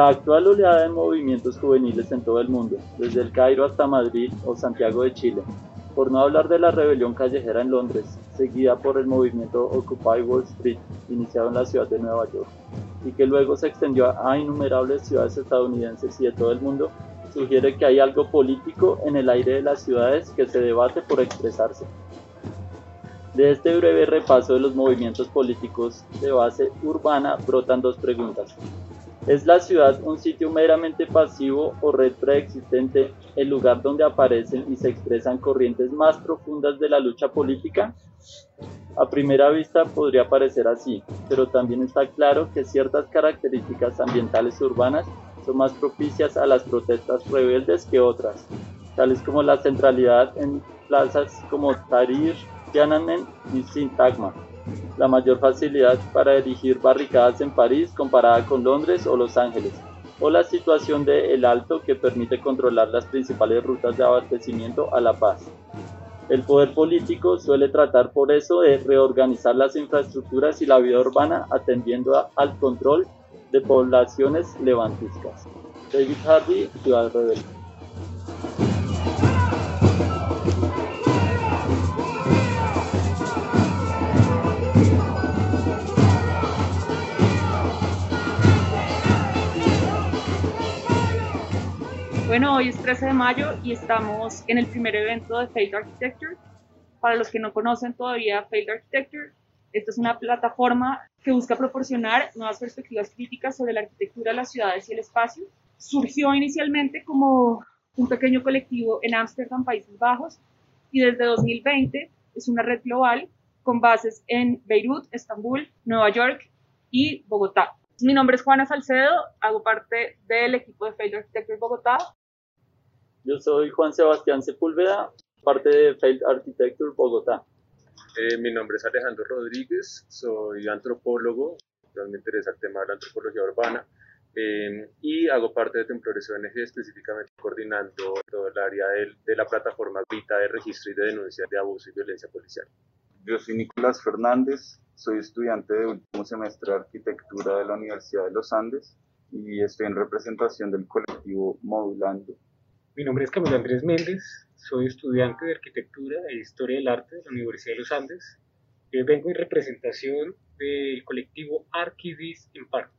La actual oleada de movimientos juveniles en todo el mundo, desde el Cairo hasta Madrid o Santiago de Chile, por no hablar de la rebelión callejera en Londres, seguida por el movimiento Occupy Wall Street, iniciado en la ciudad de Nueva York, y que luego se extendió a innumerables ciudades estadounidenses y de todo el mundo, sugiere que hay algo político en el aire de las ciudades que se debate por expresarse. De este breve repaso de los movimientos políticos de base urbana brotan dos preguntas. ¿Es la ciudad un sitio meramente pasivo o red preexistente, el lugar donde aparecen y se expresan corrientes más profundas de la lucha política? A primera vista podría parecer así, pero también está claro que ciertas características ambientales urbanas son más propicias a las protestas rebeldes que otras, tales como la centralidad en plazas como Tahrir, Tiananmen y Sintagma, la mayor facilidad para erigir barricadas en París comparada con Londres o Los Ángeles, o la situación de El Alto que permite controlar las principales rutas de abastecimiento a La Paz. El poder político suele tratar por eso de reorganizar las infraestructuras y la vida urbana atendiendo al control de poblaciones levantiscas. David Harvey, Ciudad Rebelde. Bueno, hoy es 13 de mayo y estamos en el primer evento de Failed Architecture. Para los que no conocen todavía Failed Architecture, esta es una plataforma que busca proporcionar nuevas perspectivas críticas sobre la arquitectura, las ciudades y el espacio. Surgió inicialmente como un pequeño colectivo en Ámsterdam, Países Bajos, y desde 2020 es una red global con bases en Beirut, Estambul, Nueva York y Bogotá. Mi nombre es Juana Salcedo, hago parte del equipo de Failed Architecture Bogotá yo soy Juan Sebastián Sepúlveda, parte de Failed Architecture Bogotá. Eh, mi nombre es Alejandro Rodríguez, soy antropólogo, me interesa el tema de la antropología urbana em, y hago parte de Templores ONG, específicamente coordinando todo el área de, de la plataforma Vita de registro y de denuncia de abuso y violencia policial. Yo soy Nicolás Fernández, soy estudiante de último semestre de arquitectura de la Universidad de los Andes y estoy en representación del colectivo Modulando. Mi nombre es Camilo Andrés Méndez, soy estudiante de Arquitectura e Historia del Arte de la Universidad de los Andes. y vengo en representación del colectivo Arquivis en Parque.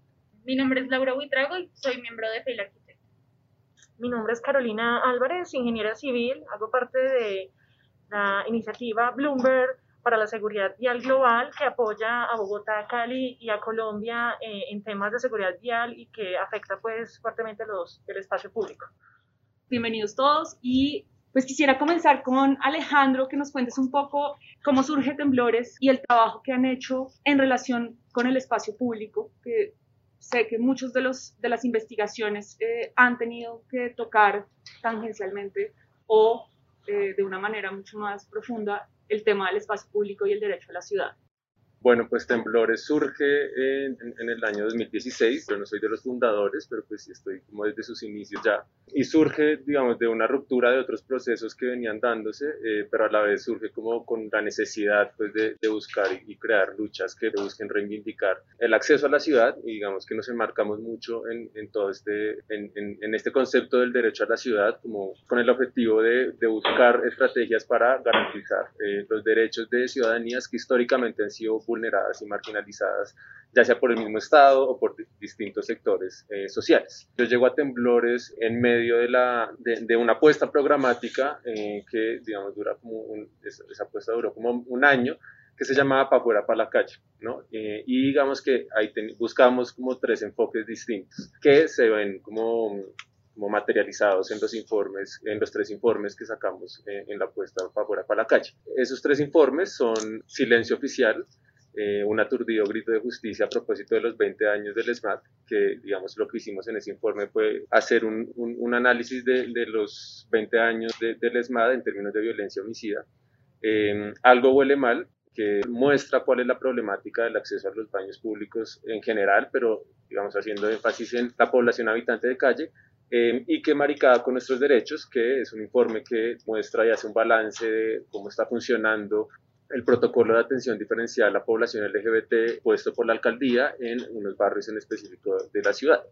Mi nombre es Laura Huitrago y soy miembro de FEIL Arquitecto. Mi nombre es Carolina Álvarez, ingeniera civil, hago parte de la iniciativa Bloomberg para la seguridad vial global que apoya a Bogotá, Cali y a Colombia eh, en temas de seguridad vial y que afecta pues fuertemente los, el espacio público bienvenidos todos y pues quisiera comenzar con Alejandro, que nos cuentes un poco cómo surge Temblores y el trabajo que han hecho en relación con el espacio público, que sé que muchos de, los, de las investigaciones eh, han tenido que tocar tangencialmente o eh, de una manera mucho más profunda el tema del espacio público y el derecho a la ciudad. Bueno, pues Temblores surge en, el año 2016, yo no soy de los fundadores, pero pues sí estoy como desde sus inicios ya. Y surge, digamos, de una ruptura de otros procesos que venían dándose, eh, pero a la vez surge como con la necesidad pues de, buscar y, crear luchas que busquen reivindicar el acceso a la ciudad y digamos que nos enmarcamos mucho en, todo este, en, este concepto del derecho a la ciudad, como con el objetivo de, buscar estrategias para garantizar eh, los derechos de ciudadanías que históricamente han sido vulneradas y marginalizadas, ya sea por el mismo Estado o por distintos sectores eh, sociales. Yo llego a temblores en medio de, la, de, una apuesta programática eh, que, digamos, dura como un, esa, apuesta duró como un año, que se llamaba para afuera, para la calle, ¿no? Eh, y digamos que ahí buscamos como tres enfoques distintos que se ven como como materializados en los informes, en los tres informes que sacamos en la apuesta para afuera para la calle. Esos tres informes son silencio oficial, eh, un aturdido grito de justicia a propósito de los 20 años del SMAT, que digamos lo que hicimos en ese informe fue hacer un, un, análisis de, de, los 20 años del SMAT en términos de violencia homicida. Eh, algo huele mal, que muestra cuál es la problemática del acceso a los baños públicos en general, pero digamos haciendo énfasis en la población habitante de calle, eh, y que maricada con nuestros derechos, que es un informe que muestra y hace un balance de cómo está funcionando el protocolo de atención diferencial a la población LGBT puesto por la alcaldía en unos barrios en específico de la ciudad.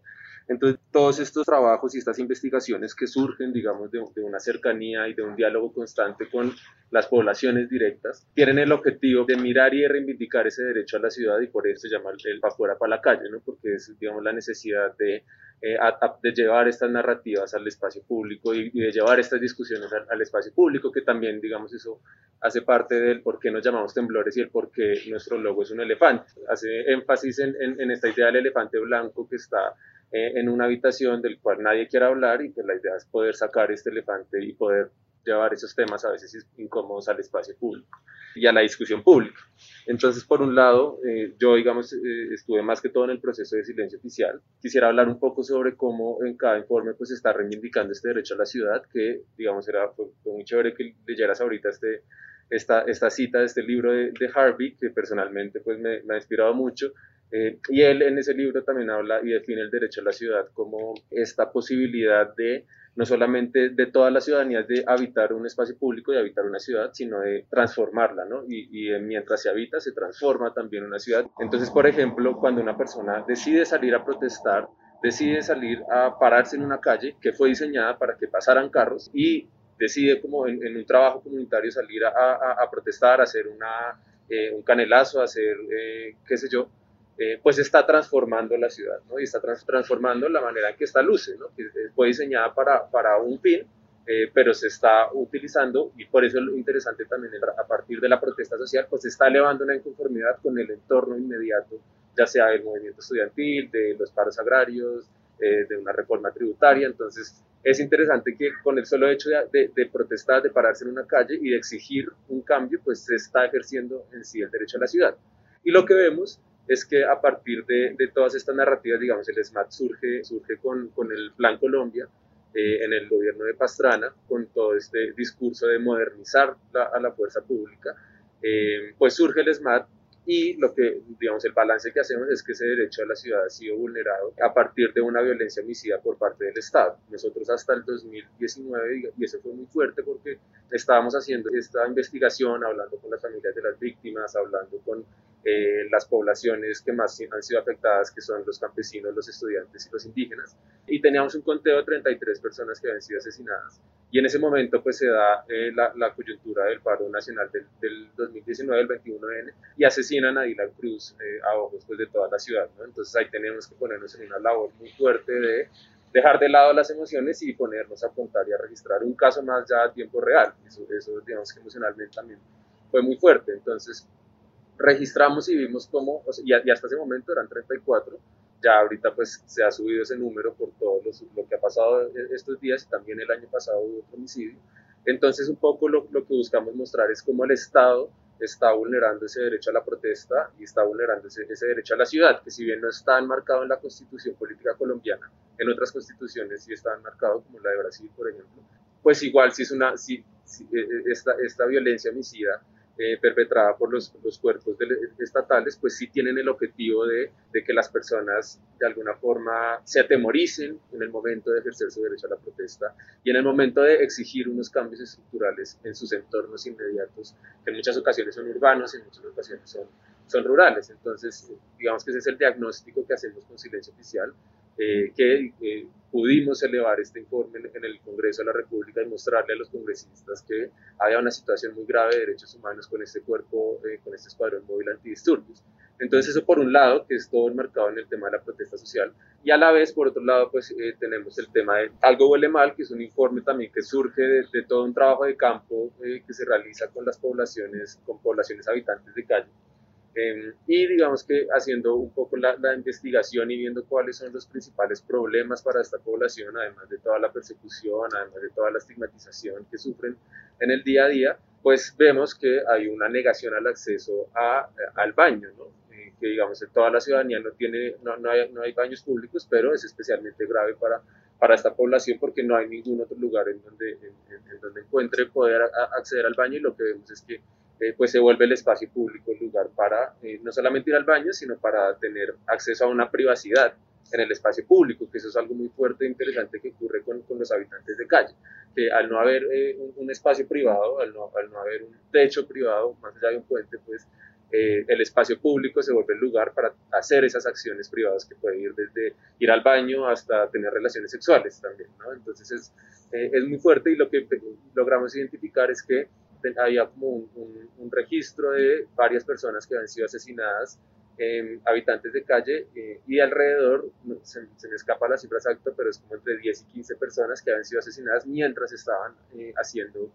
Entonces, todos estos trabajos y estas investigaciones que surgen, digamos, de, una cercanía y de un diálogo constante con las poblaciones directas, tienen el objetivo de mirar y de reivindicar ese derecho a la ciudad y por eso se llama el afuera, para la calle, ¿no? porque es, digamos, la necesidad de, eh, de llevar estas narrativas al espacio público y, de llevar estas discusiones al, espacio público, que también, digamos, eso hace parte del por qué nos llamamos temblores y el por qué nuestro logo es un elefante. Hace énfasis en, en, en esta idea del elefante blanco que está eh, en una habitación del cual nadie quiere hablar y pues la idea es poder sacar este elefante y poder llevar esos temas a veces incómodos al espacio público y a la discusión pública. Entonces, por un lado, eh, yo, digamos, eh, estuve más que todo en el proceso de silencio oficial. Quisiera hablar un poco sobre cómo en cada informe pues está reivindicando este derecho a la ciudad, que, digamos, era, fue, muy chévere que leyeras ahorita este, esta, esta cita de este libro de, Harvey, que personalmente pues me ha inspirado mucho, eh, y él en ese libro también habla y define el derecho a la ciudad como esta posibilidad de no solamente de toda la ciudadanía de habitar un espacio público y habitar una ciudad, sino de transformarla, ¿no? Y, y, mientras se habita, se transforma también una ciudad. Entonces, por ejemplo, cuando una persona decide salir a protestar, decide salir a pararse en una calle que fue diseñada para que pasaran carros y decide como en, un trabajo comunitario salir a, a, a protestar, hacer una, eh, un canelazo, hacer, eh, qué sé yo, eh, pues está transformando la ciudad, ¿no? Y está transformando la manera en que está luce, ¿no? Que fue diseñada para, para un fin, eh, pero se está utilizando, y por eso es lo interesante también, a partir de la protesta social, pues se está elevando una inconformidad con el entorno inmediato, ya sea del movimiento estudiantil, de los paros agrarios, eh, de una reforma tributaria, entonces es interesante que con el solo hecho de, de, protestar, de pararse en una calle y de exigir un cambio, pues se está ejerciendo en sí el derecho a la ciudad. Y lo que vemos es que a partir de, de, todas estas narrativas, digamos, el SMAT surge, surge con, con el Plan Colombia eh, en el gobierno de Pastrana, con todo este discurso de modernizar a la fuerza pública, eh, pues surge el SMAT y lo que, digamos, el balance que hacemos es que ese derecho a la ciudad ha sido vulnerado a partir de una violencia homicida por parte del Estado. Nosotros hasta el 2019, y eso fue muy fuerte porque estábamos haciendo esta investigación, hablando con las familias de las víctimas, hablando con eh, las poblaciones que más han sido afectadas, que son los campesinos, los estudiantes y los indígenas. Y teníamos un conteo de 33 personas que habían sido asesinadas. Y en ese momento pues se da eh, la, la, coyuntura del paro nacional del, del 2019, el 21N, y asesinan a Dylan Cruz eh, a ojos pues, de toda la ciudad. ¿no? Entonces ahí tenemos que ponernos en una labor muy fuerte de dejar de lado las emociones y ponernos a contar y a registrar un caso más ya a tiempo real. Eso, eso digamos que emocionalmente también fue muy fuerte. Entonces, registramos y vimos cómo, y, hasta ese momento eran 34, ya ahorita pues se ha subido ese número por todo lo que ha pasado e, estos días y también el año pasado hubo otro homicidio. Entonces un poco lo, lo, que buscamos mostrar es cómo el Estado está vulnerando ese derecho a la protesta y está vulnerando ese, ese, derecho a la ciudad, que si bien no está enmarcado en la constitución política colombiana, en otras constituciones sí está enmarcado, como la de Brasil, por ejemplo, pues igual si es una, si, si e, e, esta, esta violencia homicida eh, perpetrada por los, los cuerpos estatales, pues sí tienen el objetivo de, de, que las personas de alguna forma se atemoricen en el momento de ejercer su derecho a la protesta y en el momento de exigir unos cambios estructurales en sus entornos inmediatos, que en muchas ocasiones son urbanos y en muchas ocasiones son, son rurales. Entonces, digamos que ese es el diagnóstico que hacemos con Silencio Oficial eh, que eh, pudimos elevar este informe en, el Congreso de la República y mostrarle a los congresistas que había una situación muy grave de derechos humanos con este cuerpo, eh, con este escuadrón móvil antidisturbios. Entonces eso por un lado, que es todo enmarcado en el tema de la protesta social, y a la vez, por otro lado, pues tenemos el tema de Algo huele mal, que es un informe también que surge de, de todo un trabajo de campo que se realiza con las poblaciones, con poblaciones habitantes de calle, Em, y digamos que haciendo un poco la, investigación y viendo cuáles son los principales problemas para esta población, además de toda la persecución, además de toda la estigmatización que sufren en el día a día, pues vemos que hay una negación al acceso a, al baño, ¿no? Eh, que digamos en toda la ciudadanía no, tiene, no, no, hay, no hay baños públicos, pero es especialmente grave para, para esta población porque no hay ningún otro lugar en donde, en donde encuentre poder acceder al baño y lo que vemos es que eh, pues se vuelve el espacio público el lugar para eh, no solamente ir al baño, sino para tener acceso a una privacidad en el espacio público, que eso es algo muy fuerte e interesante que ocurre con, con los habitantes de calle, que al no haber eh, un, espacio privado, al no, al no, haber un techo privado, más allá de un puente, pues el espacio público se vuelve el lugar para hacer esas acciones privadas que puede ir desde ir al baño hasta tener relaciones sexuales también, ¿no? Entonces es, es muy fuerte y lo que logramos identificar es que había como un, un, registro de varias personas que habían sido asesinadas, eh, habitantes de calle, eh, y alrededor, se, se, me escapa la cifra exacta, pero es como entre 10 y 15 personas que habían sido asesinadas mientras estaban haciendo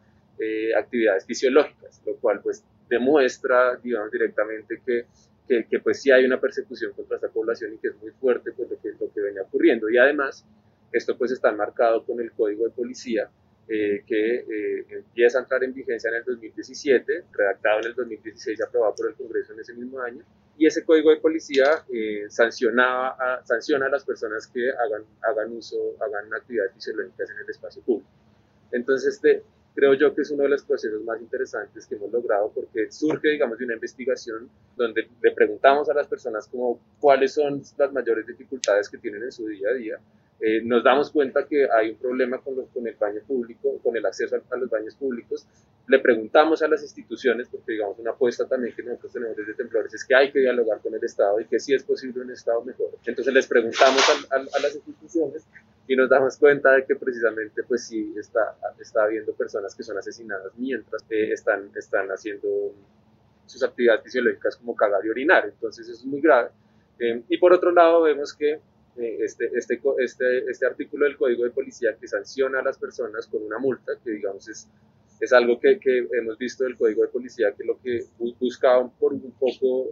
actividades fisiológicas, lo cual pues demuestra, digamos, directamente que, que, que, pues sí hay una persecución contra esta población y que es muy fuerte pues, lo, que, lo que venía ocurriendo. Y además, esto pues está marcado con el Código de Policía, eh, que eh, empieza a entrar en vigencia en el 2017, redactado en el 2016 y aprobado por el Congreso en ese mismo año. Y ese Código de Policía eh, sancionaba a, sanciona a las personas que hagan, hagan uso, hagan actividades fisiológicas en el espacio público. Entonces, este, creo yo que es uno de los procesos más interesantes que hemos logrado porque surge, digamos, de una investigación donde le preguntamos a las personas como cuáles son las mayores dificultades que tienen en su día a día. Eh, nos damos cuenta que hay un problema con, los, con el baño público, con el acceso a, a, los baños públicos. Le preguntamos a las instituciones, porque digamos una apuesta también que nosotros tenemos desde Temblores es que hay que dialogar con el Estado y que si es posible un Estado mejor. Entonces les preguntamos a, a, a las instituciones y nos damos cuenta de que precisamente pues sí está, está habiendo personas que son asesinadas mientras eh, están, están haciendo sus actividades fisiológicas como cagar y orinar, entonces eso es muy grave. Eh, y por otro lado vemos que este, este, este, este artículo del Código de Policía que sanciona a las personas con una multa, que digamos es, es algo que, que hemos visto del Código de Policía, que lo que buscaba por un poco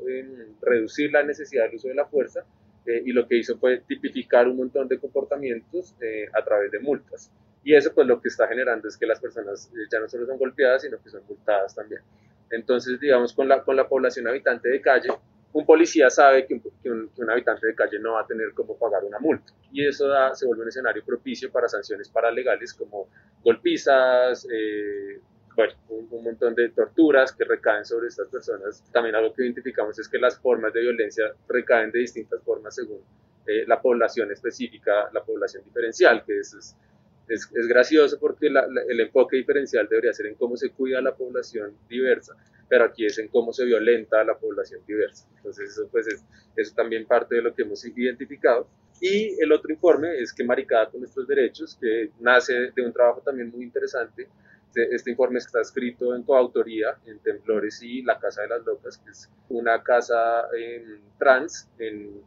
reducir la necesidad del uso de la fuerza, eh, y lo que hizo fue tipificar un montón de comportamientos eh, a través de multas. Y eso pues lo que está generando es que las personas eh, ya no solo son golpeadas, sino que son multadas también. Entonces, digamos, con la, con la población habitante de calle, un policía sabe que un, que, un, que un, habitante de calle no va a tener cómo pagar una multa. Y eso da, se vuelve un escenario propicio para sanciones paralegales como golpizas, eh, bueno, un, un, montón de torturas que recaen sobre estas personas. También algo que identificamos es que las formas de violencia recaen de distintas formas según eh, la población específica, la población diferencial, que es, es, es, es gracioso porque el enfoque diferencial debería ser en cómo se cuida a la población diversa, pero aquí es en cómo se violenta a la población diversa. Entonces eso, pues es, eso también parte de lo que hemos identificado. Y el otro informe es que Maricada con nuestros derechos, que nace de un trabajo también muy interesante este, informe está escrito en coautoría en Temblores y La Casa de las Locas, que es una casa en trans en,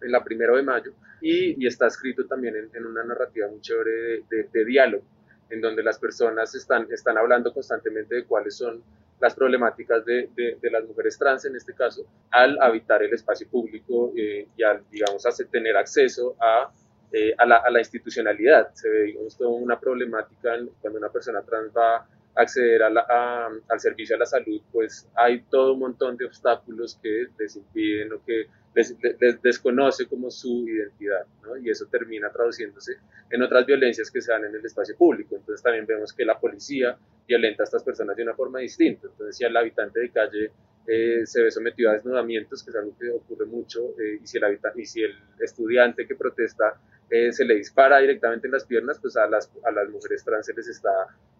en la primero de mayo, y, y está escrito también en, en, una narrativa muy chévere de, de, de, diálogo, en donde las personas están, están hablando constantemente de cuáles son las problemáticas de, de, las mujeres trans en este caso al habitar el espacio público eh, y al, digamos, a tener acceso a eh, a, la, a, la, institucionalidad. Se ve, digamos, toda una problemática cuando una persona trans va acceder a la, a, al servicio a la salud, pues hay todo un montón de obstáculos que les impiden o que les, les desconoce como su identidad, ¿no? y eso termina traduciéndose en otras violencias que se dan en el espacio público. Entonces también vemos que la policía violenta a estas personas de una forma distinta. Entonces si al habitante de calle eh, se ve sometido a desnudamientos, que es algo que ocurre mucho, eh, y, si el y si el estudiante que protesta eh, se le dispara directamente en las piernas, pues a las, a las mujeres trans se les está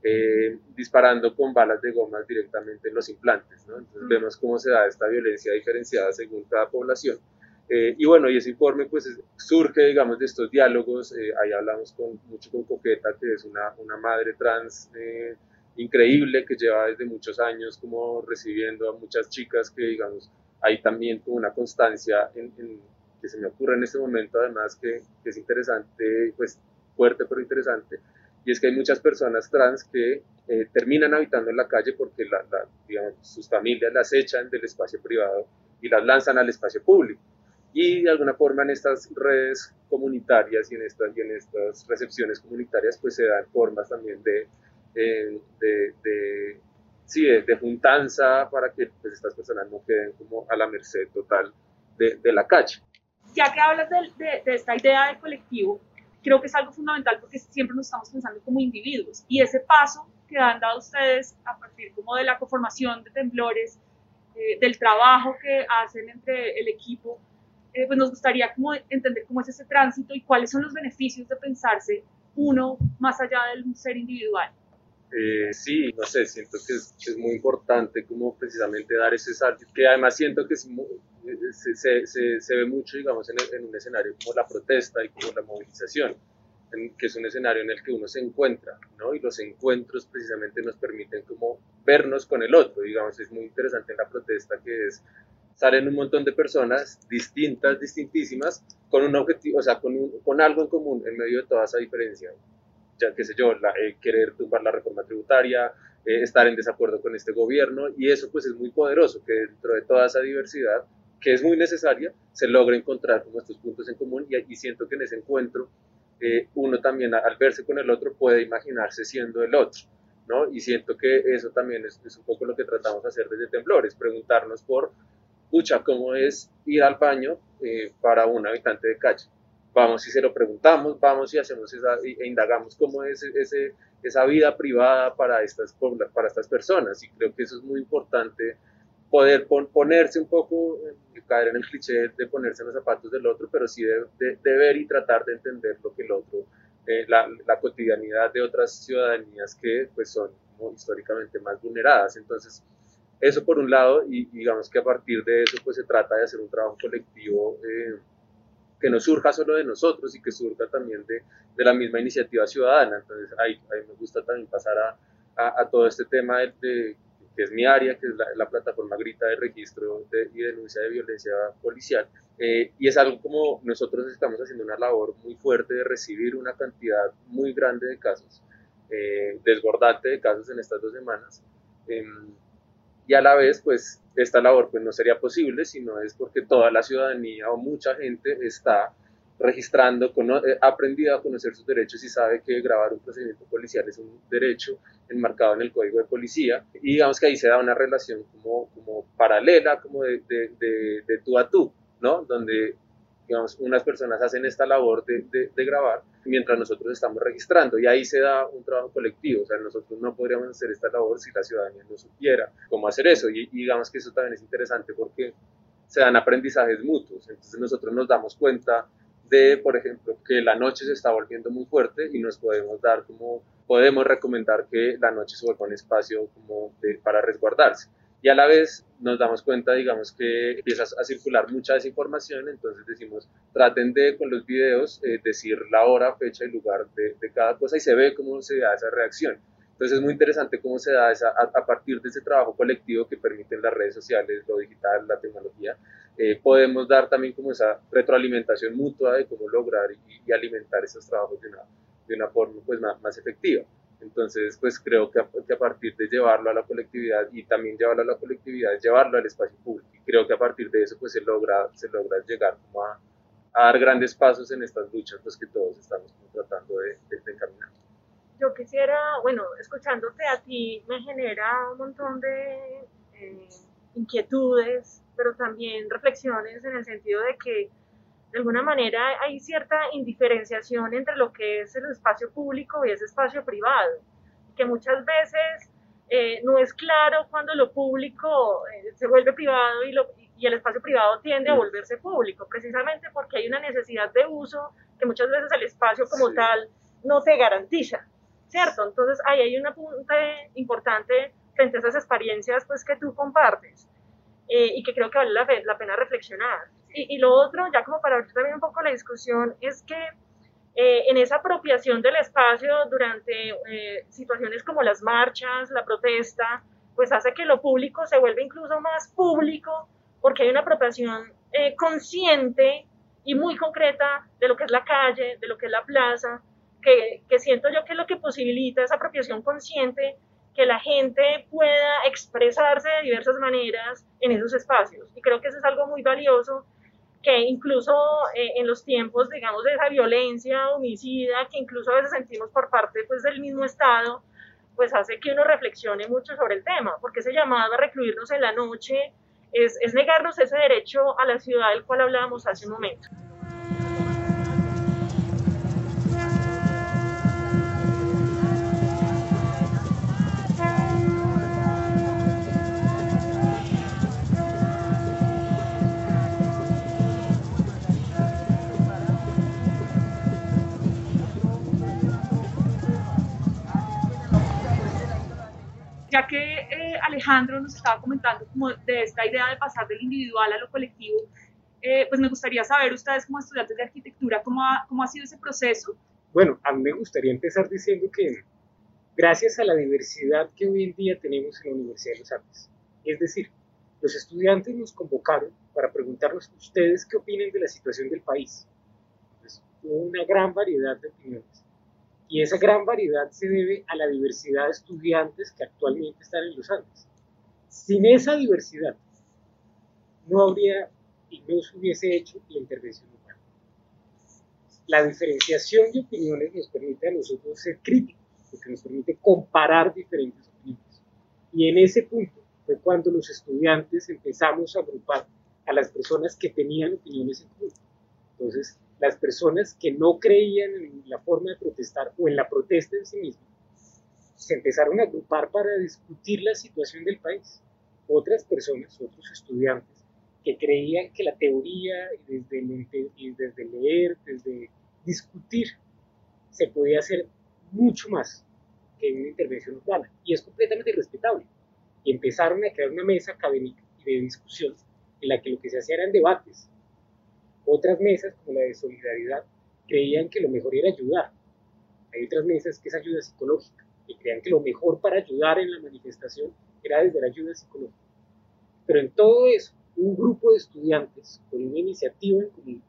eh, disparando con balas de gomas directamente en los implantes. ¿no? Entonces mm. vemos cómo se da esta violencia diferenciada según cada población. Eh, y bueno, y ese informe pues es, surge, digamos, de estos diálogos. Eh, ahí hablamos con, mucho con Coqueta, que es una, una madre trans eh, increíble que lleva desde muchos años como recibiendo a muchas chicas que, digamos, hay también como una constancia en, en que se me ocurre en este momento, además, que, que, es interesante, pues fuerte pero interesante, y es que hay muchas personas trans que eh, terminan habitando en la calle porque la, la, digamos, sus familias las echan del espacio privado y las lanzan al espacio público. Y de alguna forma en estas redes comunitarias y en estas, y en estas recepciones comunitarias pues se dan formas también de, eh, de, de, sí, de, de juntanza para que pues, estas personas no queden como a la merced total de, de la calle ya que hablas de, de, de, esta idea de colectivo, creo que es algo fundamental porque siempre nos estamos pensando como individuos y ese paso que han dado ustedes a partir como de la conformación de temblores, eh, del trabajo que hacen entre el equipo, eh, pues nos gustaría como entender cómo es ese tránsito y cuáles son los beneficios de pensarse uno más allá del ser individual. Eh, sí, no sé, siento que es, es, muy importante como precisamente dar ese salto, que además siento que es se, se, se, ve mucho, digamos, en, en, un escenario como la protesta y como la movilización, en, que es un escenario en el que uno se encuentra, ¿no? Y los encuentros precisamente nos permiten como vernos con el otro, digamos, es muy interesante en la protesta que es salen un montón de personas distintas, distintísimas, con un objetivo, o sea, con, un, con algo en común en medio de toda esa diferencia. Ya, qué sé yo, la, eh, querer tumbar la reforma tributaria, eh, estar en desacuerdo con este gobierno, y eso pues es muy poderoso, que dentro de toda esa diversidad, que es muy necesaria, se logra encontrar como estos puntos en común, y, y siento que en ese encuentro eh, uno también al verse con el otro puede imaginarse siendo el otro. ¿no? Y siento que eso también es, es un poco lo que tratamos de hacer desde Temblores, preguntarnos por pucha, ¿cómo es ir al baño eh, para un habitante de calle? Vamos y se lo preguntamos, vamos y hacemos esa, e indagamos cómo es ese, esa vida privada para estas, para estas personas. Y creo que eso es muy importante, poder ponerse un poco, eh, caer en el cliché de ponerse en los zapatos del otro, pero sí de, de, ver y tratar de entender lo que el otro, eh, la, la, cotidianidad de otras ciudadanías que pues son históricamente más vulneradas. Entonces, eso por un lado, y digamos que a partir de eso pues se trata de hacer un trabajo colectivo eh, que no surja solo de nosotros y que surja también de, de la misma iniciativa ciudadana. Entonces ahí, ahí me gusta también pasar a, a, todo este tema de, que es mi área, que es la, plataforma Grita de registro y denuncia de violencia policial. Eh, y es algo como nosotros estamos haciendo una labor muy fuerte de recibir una cantidad muy grande de casos, eh, desbordante de casos en estas dos semanas. Eh, y a la vez pues esta labor pues no sería posible si no es porque toda la ciudadanía o mucha gente está registrando, eh, ha aprendido a conocer sus derechos y sabe que grabar un procedimiento policial es un derecho enmarcado en el código de policía y digamos que ahí se da una relación como, como paralela, como de, de, de, de tú a tú, ¿no? Donde digamos, unas personas hacen esta labor de, de, grabar mientras nosotros estamos registrando. Y ahí se da un trabajo colectivo, o sea, nosotros no podríamos hacer esta labor si la ciudadanía no supiera cómo hacer eso. Y, digamos que eso también es interesante porque se dan aprendizajes mutuos, entonces nosotros nos damos cuenta de, por ejemplo, que la noche se está volviendo muy fuerte y nos podemos dar como, podemos recomendar que la noche se vuelva un espacio como para resguardarse y a la vez nos damos cuenta, digamos, que empieza a circular mucha desinformación, entonces decimos, traten de con los videos eh, decir la hora, fecha y lugar de, de, cada cosa y se ve cómo se da esa reacción. Entonces es muy interesante cómo se da esa, a, a partir de ese trabajo colectivo que permiten las redes sociales, lo digital, la tecnología, eh, podemos dar también como esa retroalimentación mutua de cómo lograr y, y alimentar esos trabajos de una, de una forma pues, más, más efectiva. Entonces, pues creo que a, que a, partir de llevarlo a la colectividad y también llevarlo a la colectividad es llevarlo al espacio público. Y creo que a partir de eso, pues se logra, se logra llegar como a, dar grandes pasos en estas luchas, pues que todos estamos tratando de, de, de encaminar. Yo quisiera, bueno, escuchándote a ti me genera un montón de eh, inquietudes, pero también reflexiones en el sentido de que de alguna manera hay cierta indiferenciación entre lo que es el espacio público y ese espacio privado, que muchas veces eh, no es claro cuando lo público eh, se vuelve privado y, lo, y, el espacio privado tiende a volverse público, precisamente porque hay una necesidad de uso que muchas veces el espacio como sí. tal no te garantiza, ¿cierto? Entonces ahí hay un apunte importante frente a esas experiencias pues, que tú compartes eh, y que creo que vale la, la pena reflexionar. Y, y, lo otro, ya como para abrir también un poco la discusión, es que eh, en esa apropiación del espacio durante eh, situaciones como las marchas, la protesta, pues hace que lo público se vuelva incluso más público porque hay una apropiación eh, consciente y muy concreta de lo que es la calle, de lo que es la plaza, que, que siento yo que es lo que posibilita esa apropiación consciente que la gente pueda expresarse de diversas maneras en esos espacios. Y creo que eso es algo muy valioso que incluso eh, en los tiempos, digamos, de esa violencia homicida que incluso a veces sentimos por parte pues, del mismo Estado, pues hace que uno reflexione mucho sobre el tema, porque ese llamado a recluirnos en la noche es, es negarnos ese derecho a la ciudad del cual hablábamos hace un momento. Ya que eh, Alejandro nos estaba comentando como de esta idea de pasar del individual a lo colectivo, eh, pues me gustaría saber ustedes como estudiantes de arquitectura, ¿cómo ha, cómo ha sido ese proceso? Bueno, a mí me gustaría empezar diciendo que gracias a la diversidad que hoy en día tenemos en la Universidad de los Andes, es decir, los estudiantes nos convocaron para preguntarnos ustedes qué opinan de la situación del país. Pues, una gran variedad de opiniones. Y esa gran variedad se debe a la diversidad de estudiantes que actualmente están en los Andes. Sin esa diversidad, no habría y no se hubiese hecho la intervención humana. La diferenciación de opiniones nos permite a nosotros ser críticos, porque nos permite comparar diferentes opiniones. Y en ese punto fue cuando los estudiantes empezamos a agrupar a las personas que tenían opiniones en común. Entonces, las personas que no creían en la forma de protestar o en la protesta en sí misma, se empezaron a agrupar para discutir la situación del país. Otras personas, otros estudiantes, que creían que la teoría, desde, desde leer, desde discutir, se podía hacer mucho más que una intervención urbana. Y es completamente respetable. Y empezaron a crear una mesa académica y de discusión en la que lo que se hacía eran debates. Otras mesas, como la de solidaridad, creían que lo mejor era ayudar. Hay otras mesas que es ayuda psicológica, que creían que lo mejor para ayudar en la manifestación era desde la ayuda psicológica. Pero en todo eso, un grupo de estudiantes con una iniciativa en común,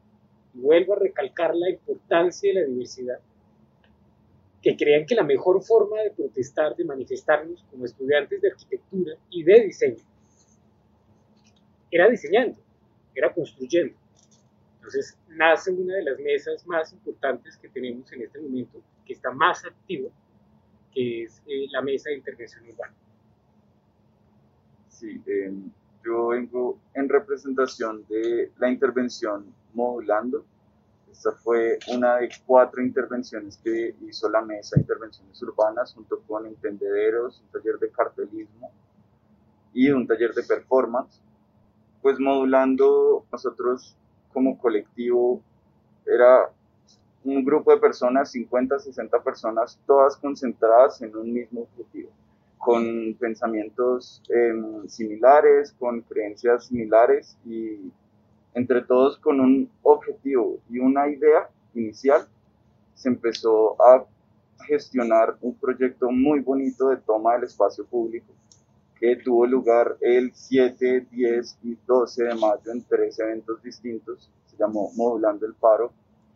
y vuelvo a recalcar la importancia de la diversidad, que creían que la mejor forma de protestar, de manifestarnos como estudiantes de arquitectura y de diseño, era diseñando, era construyendo. Entonces nace una de las mesas más importantes que tenemos en este momento, que está más activa, que es eh, la mesa de intervención urbana. Sí, eh, yo vengo en representación de la intervención modulando. Esta fue una de cuatro intervenciones que hizo la mesa de intervenciones urbanas junto con entendederos, un taller de cartelismo y un taller de performance. Pues modulando nosotros como colectivo era un grupo de personas, 50, 60 personas, todas concentradas en un mismo objetivo con pensamientos em, similares, con creencias similares y entre todos con un objetivo. Y una idea inicial, se empezó a gestionar un proyecto muy bonito de toma del espacio público que tuvo lugar el 7, 10 y 12 de mayo en tres eventos distintos, se llamó Modulando el Paro.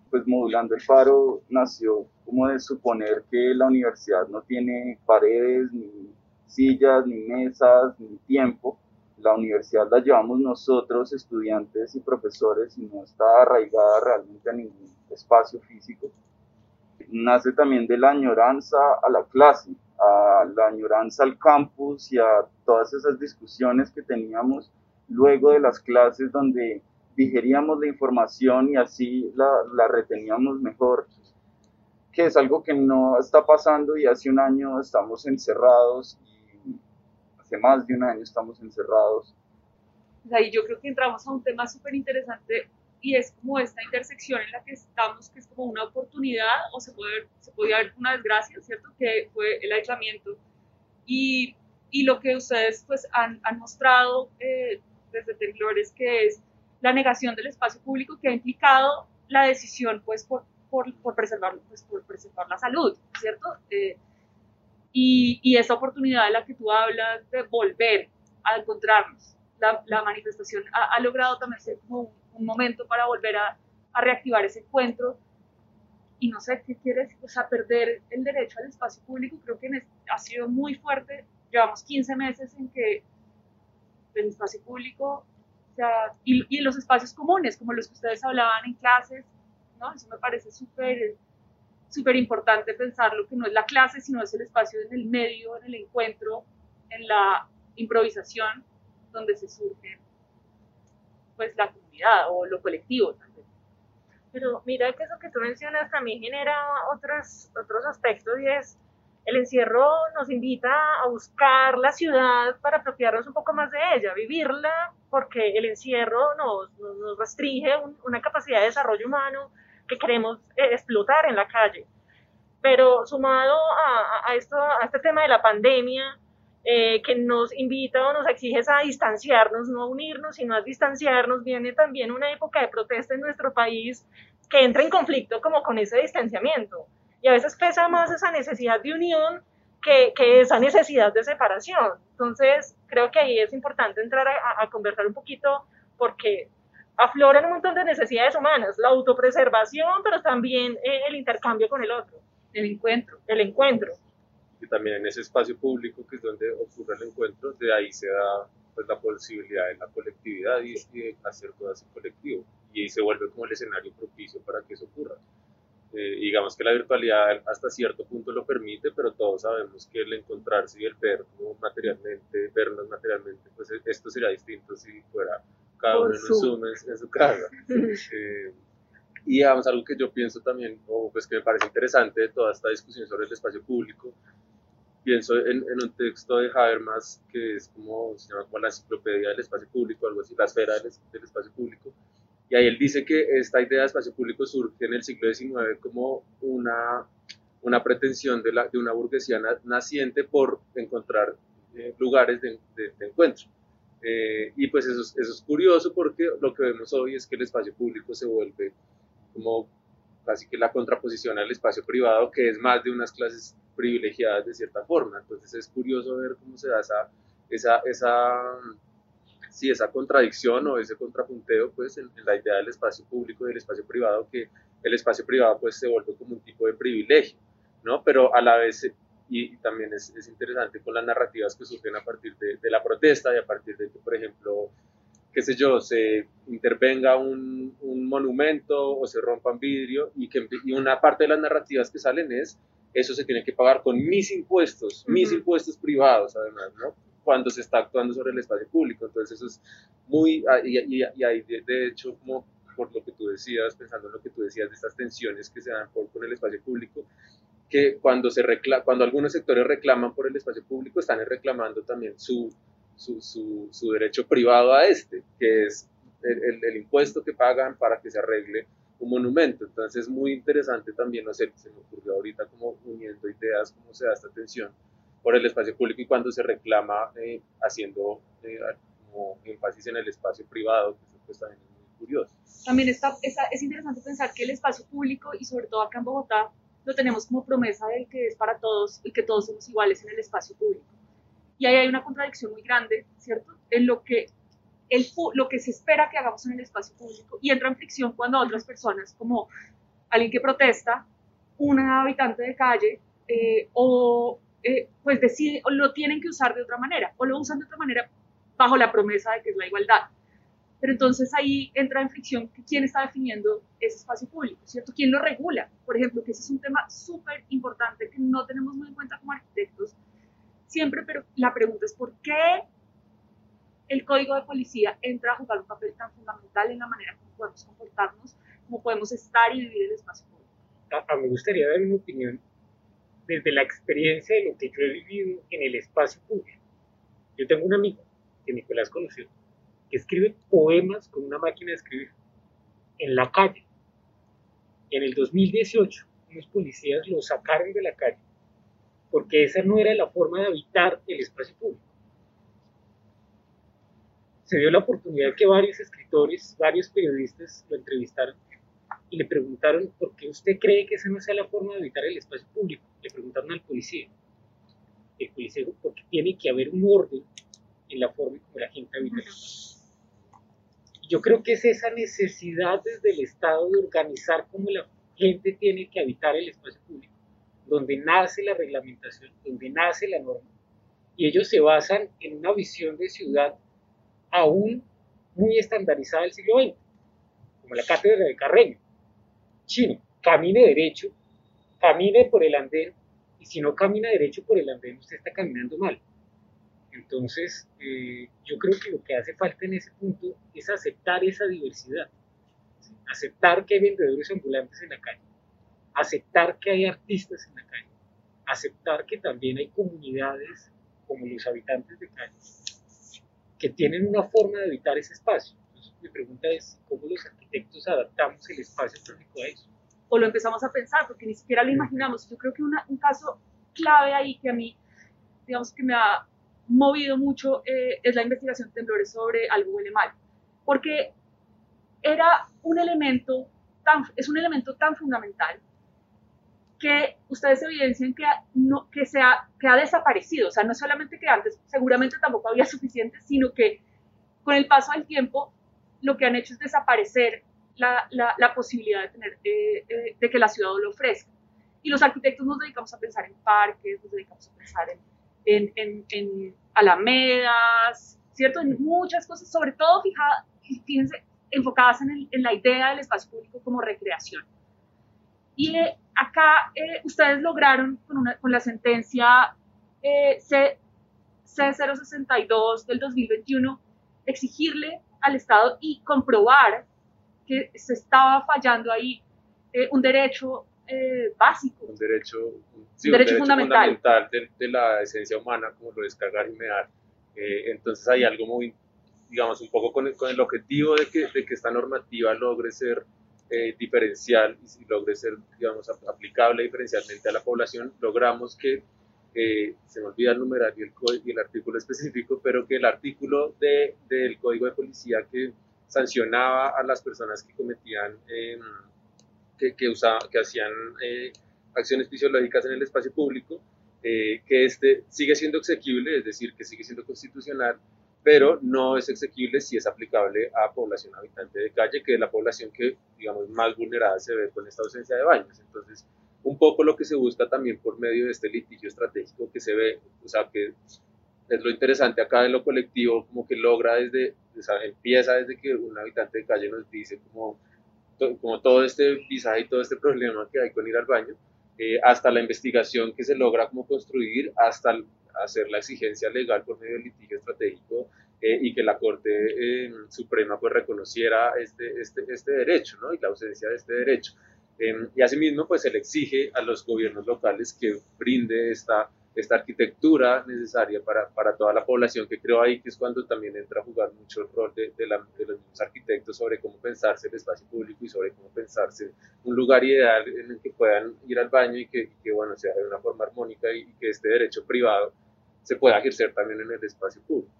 Pues Modulando el Paro nació como de suponer que la universidad no tiene paredes ni sillas, ni mesas, ni tiempo. La universidad la llevamos nosotros, estudiantes y profesores, y no está arraigada realmente a ningún espacio físico. Nace también de la añoranza a la clase, a la añoranza al campus y a todas esas discusiones que teníamos luego de las clases donde digeríamos la información y así la, la reteníamos mejor que es algo que no está pasando y hace un año estamos encerrados más de un año estamos encerrados. Ahí yo creo que entramos a un tema súper interesante y es como esta intersección en la que estamos, que es como una oportunidad o se puede, se podía ver una desgracia, ¿cierto? Que fue el aislamiento. Y, y lo que ustedes pues han, han mostrado eh, desde Temblores, que es la negación del espacio público que ha implicado la decisión pues por, por, por preservar, pues, por preservar la salud, ¿cierto? Eh, y, y esa oportunidad de la que tú hablas de volver a encontrarnos. La, la manifestación ha, ha, logrado también ser como un, momento para volver a, a, reactivar ese encuentro. Y no sé qué quieres, o sea, perder el derecho al espacio público, creo que ha sido muy fuerte. Llevamos 15 meses en que el espacio público, o sea, y, y los espacios comunes, como los que ustedes hablaban en clases, ¿no? Eso me parece súper súper importante pensarlo, que no es la clase, sino es el espacio en el medio, en el encuentro, en la improvisación, donde se surge pues la comunidad o lo colectivo también. Pero mira que eso que tú mencionas también genera otros, otros aspectos y es el encierro nos invita a buscar la ciudad para apropiarnos un poco más de ella, vivirla, porque el encierro nos, nos restringe un, una capacidad de desarrollo humano que queremos eh, explotar en la calle. Pero sumado a, a, esto, a este tema de la pandemia eh, que nos invita o nos exige a distanciarnos, no a unirnos, sino a distanciarnos, viene también una época de protesta en nuestro país que entra en conflicto como con ese distanciamiento. Y a veces pesa más esa necesidad de unión que, que esa necesidad de separación. Entonces, creo que ahí es importante entrar a, a conversar un poquito porque afloran un montón de necesidades humanas, la autopreservación, pero también eh, el intercambio con el otro. El encuentro. El encuentro. Y también en ese espacio público que es donde ocurre el encuentro, de ahí se da pues, la posibilidad de la colectividad y, y de hacer cosas en colectivo. Y ahí se vuelve como el escenario propicio para que eso ocurra. Eh, digamos que la virtualidad hasta cierto punto lo permite, pero todos sabemos que el encontrarse y el ver como materialmente, vernos materialmente, pues esto sería distinto si fuera cada uno en Zoom en, en su casa. Eh, y digamos algo que yo pienso también, o pues que me parece interesante de toda esta discusión sobre el espacio público, pienso en, en un texto de Habermas que es como, se llama como la enciclopedia del espacio público, algo así, la esfera del, del espacio público, y ahí él dice que esta idea de espacio público surge en el siglo XIX como una, una pretensión de, la, de una burguesía naciente por encontrar eh, lugares de, de, de encuentro. Eh, y pues eso es, eso es curioso porque lo que vemos hoy es que el espacio público se vuelve como casi que la contraposición al espacio privado, que es más de unas clases privilegiadas de cierta forma. Entonces es curioso ver cómo se da esa, esa, esa, sí, esa contradicción o ese contrapunteo pues, en, en, la idea del espacio público y del espacio privado, que el espacio privado pues, se vuelve como un tipo de privilegio, ¿no? pero a la vez, y, y también es, es, interesante con las narrativas que surgen a partir de, de la protesta y a partir de que, por ejemplo, qué sé yo, se intervenga un, un, monumento o se rompan vidrio y que y una parte de las narrativas que salen es eso se tiene que pagar con mis impuestos, uh -huh. mis impuestos privados además, ¿no? Cuando se está actuando sobre el espacio público. Entonces eso es muy, y, y, y hay de, de, hecho como por lo que tú decías, pensando en lo que tú decías de estas tensiones que se dan por, con el espacio público, que cuando, se recla cuando algunos sectores reclaman por el espacio público, están reclamando también su su, su, derecho privado a este, que es el, impuesto que pagan para que se arregle un monumento. Entonces es muy interesante también, no sé, se me ocurrió ahorita como uniendo ideas, cómo se da esta tensión por el espacio público y cuando se reclama eh, haciendo eh, como énfasis en el espacio privado, que pues también muy curioso. También está, está, es interesante pensar que el espacio público y sobre todo acá en Bogotá lo tenemos como promesa de que es para todos y que todos somos iguales en el espacio público y ahí hay una contradicción muy grande, ¿cierto? En lo que, el, lo que se espera que hagamos en el espacio público y entra en fricción cuando otras personas, como alguien que protesta, una habitante de calle, eh, o eh, pues decide, o lo tienen que usar de otra manera, o lo usan de otra manera bajo la promesa de que es la igualdad. Pero entonces ahí entra en fricción quién está definiendo ese espacio público, ¿cierto? ¿Quién lo regula? Por ejemplo, que ese es un tema súper importante que no tenemos muy en cuenta como arquitectos, siempre, pero la pregunta es por qué el código de policía entra a jugar un papel tan fundamental en la manera como podemos comportarnos, como podemos estar y vivir el espacio público. A, a me gustaría dar una opinión desde la experiencia de lo que yo he vivido en el espacio público. Yo tengo un amigo que Nicolás conoció, que escribe poemas con una máquina de escribir en la calle. En el 2018, unos policías lo sacaron de la calle porque esa no era la forma de habitar el espacio público. Se dio la oportunidad que varios escritores, varios periodistas lo entrevistaron y le preguntaron por qué usted cree que esa no sea la forma de habitar el espacio público. Le preguntaron al policía. El policía dijo, porque tiene que haber un orden en la forma como la gente habita el espacio. Yo creo que es esa necesidad desde el Estado de organizar cómo la gente tiene que habitar el espacio público donde nace la reglamentación, donde nace la norma, y ellos se basan en una visión de ciudad aún muy estandarizada del siglo XX, como la cátedra de Carreño. Chino, camine derecho, camine por el andén, y si no camina derecho por el andén, usted está caminando mal. Entonces, eh, yo creo que lo que hace falta en ese punto es aceptar esa diversidad, aceptar que hay vendedores ambulantes en la calle, aceptar que hay artistas en la calle, aceptar que también hay comunidades como los habitantes de calle que tienen una forma de habitar ese espacio. Entonces, mi pregunta es, ¿cómo los arquitectos adaptamos el espacio público a eso? O lo empezamos a pensar, porque ni siquiera lo imaginamos. Yo creo que una, un caso clave ahí que a mí, digamos que me ha movido mucho eh, es la investigación de temblores sobre algo huele mal, porque era un elemento tan, es un elemento tan fundamental que ustedes evidencian que, no, que, se ha, que ha desaparecido. O sea, no solamente que antes seguramente tampoco había suficiente, sino que con el paso del tiempo lo que han hecho es desaparecer la, la, posibilidad de, tener, eh, eh, de que la ciudad lo ofrezca. Y los arquitectos nos dedicamos a pensar en parques, nos dedicamos a pensar en, en, en, alamedas, ¿cierto? En muchas cosas, sobre todo fijada, fíjense, enfocadas en, en la idea del espacio público como recreación. Y eh, acá eh, ustedes lograron con, una, con la sentencia eh, C, C062 del 2021 exigirle al Estado y comprobar que se estaba fallando ahí eh, un derecho básico. Un derecho, sí, un derecho, fundamental, de, de, la esencia humana, como lo es cargar y mear. entonces hay algo muy, digamos, un poco con el, con el objetivo de que, de que esta normativa logre ser eh, diferencial y si logre ser, digamos, aplicable diferencialmente a la población, logramos que, eh, se me olvida el numeral y el, y el artículo específico, pero que el artículo de, del Código de Policía que sancionaba a las personas que cometían, em, que, que, que hacían eh, acciones fisiológicas en el espacio público, que este sigue siendo exequible, es decir, que sigue siendo constitucional, pero no es exequible si es aplicable a población habitante de calle, que es la población que, digamos, más vulnerada se ve con esta ausencia de baños. Entonces, un poco lo que se busca también por medio de este litigio estratégico que se ve, o sea, que es lo interesante acá de lo colectivo, como que logra desde, o sea, empieza desde que un habitante de calle nos dice como, como todo este visaje y todo este problema que hay con ir al baño, eh, hasta la investigación que se logra como construir, hasta hacer la exigencia legal por medio del litigio estratégico eh, y que la Corte eh, Suprema pues reconociera este, este, este derecho ¿no? y la ausencia de este derecho. Em, y asimismo pues se le exige a los gobiernos locales que brinde esta esta arquitectura necesaria para, para, toda la población, que creo ahí que es cuando también entra a jugar mucho el rol de, de, los mismos arquitectos sobre cómo pensarse el espacio público y sobre cómo pensarse un lugar ideal en el que puedan ir al baño y que, que bueno, sea de una forma armónica y, que este derecho privado se pueda ejercer también en el espacio público.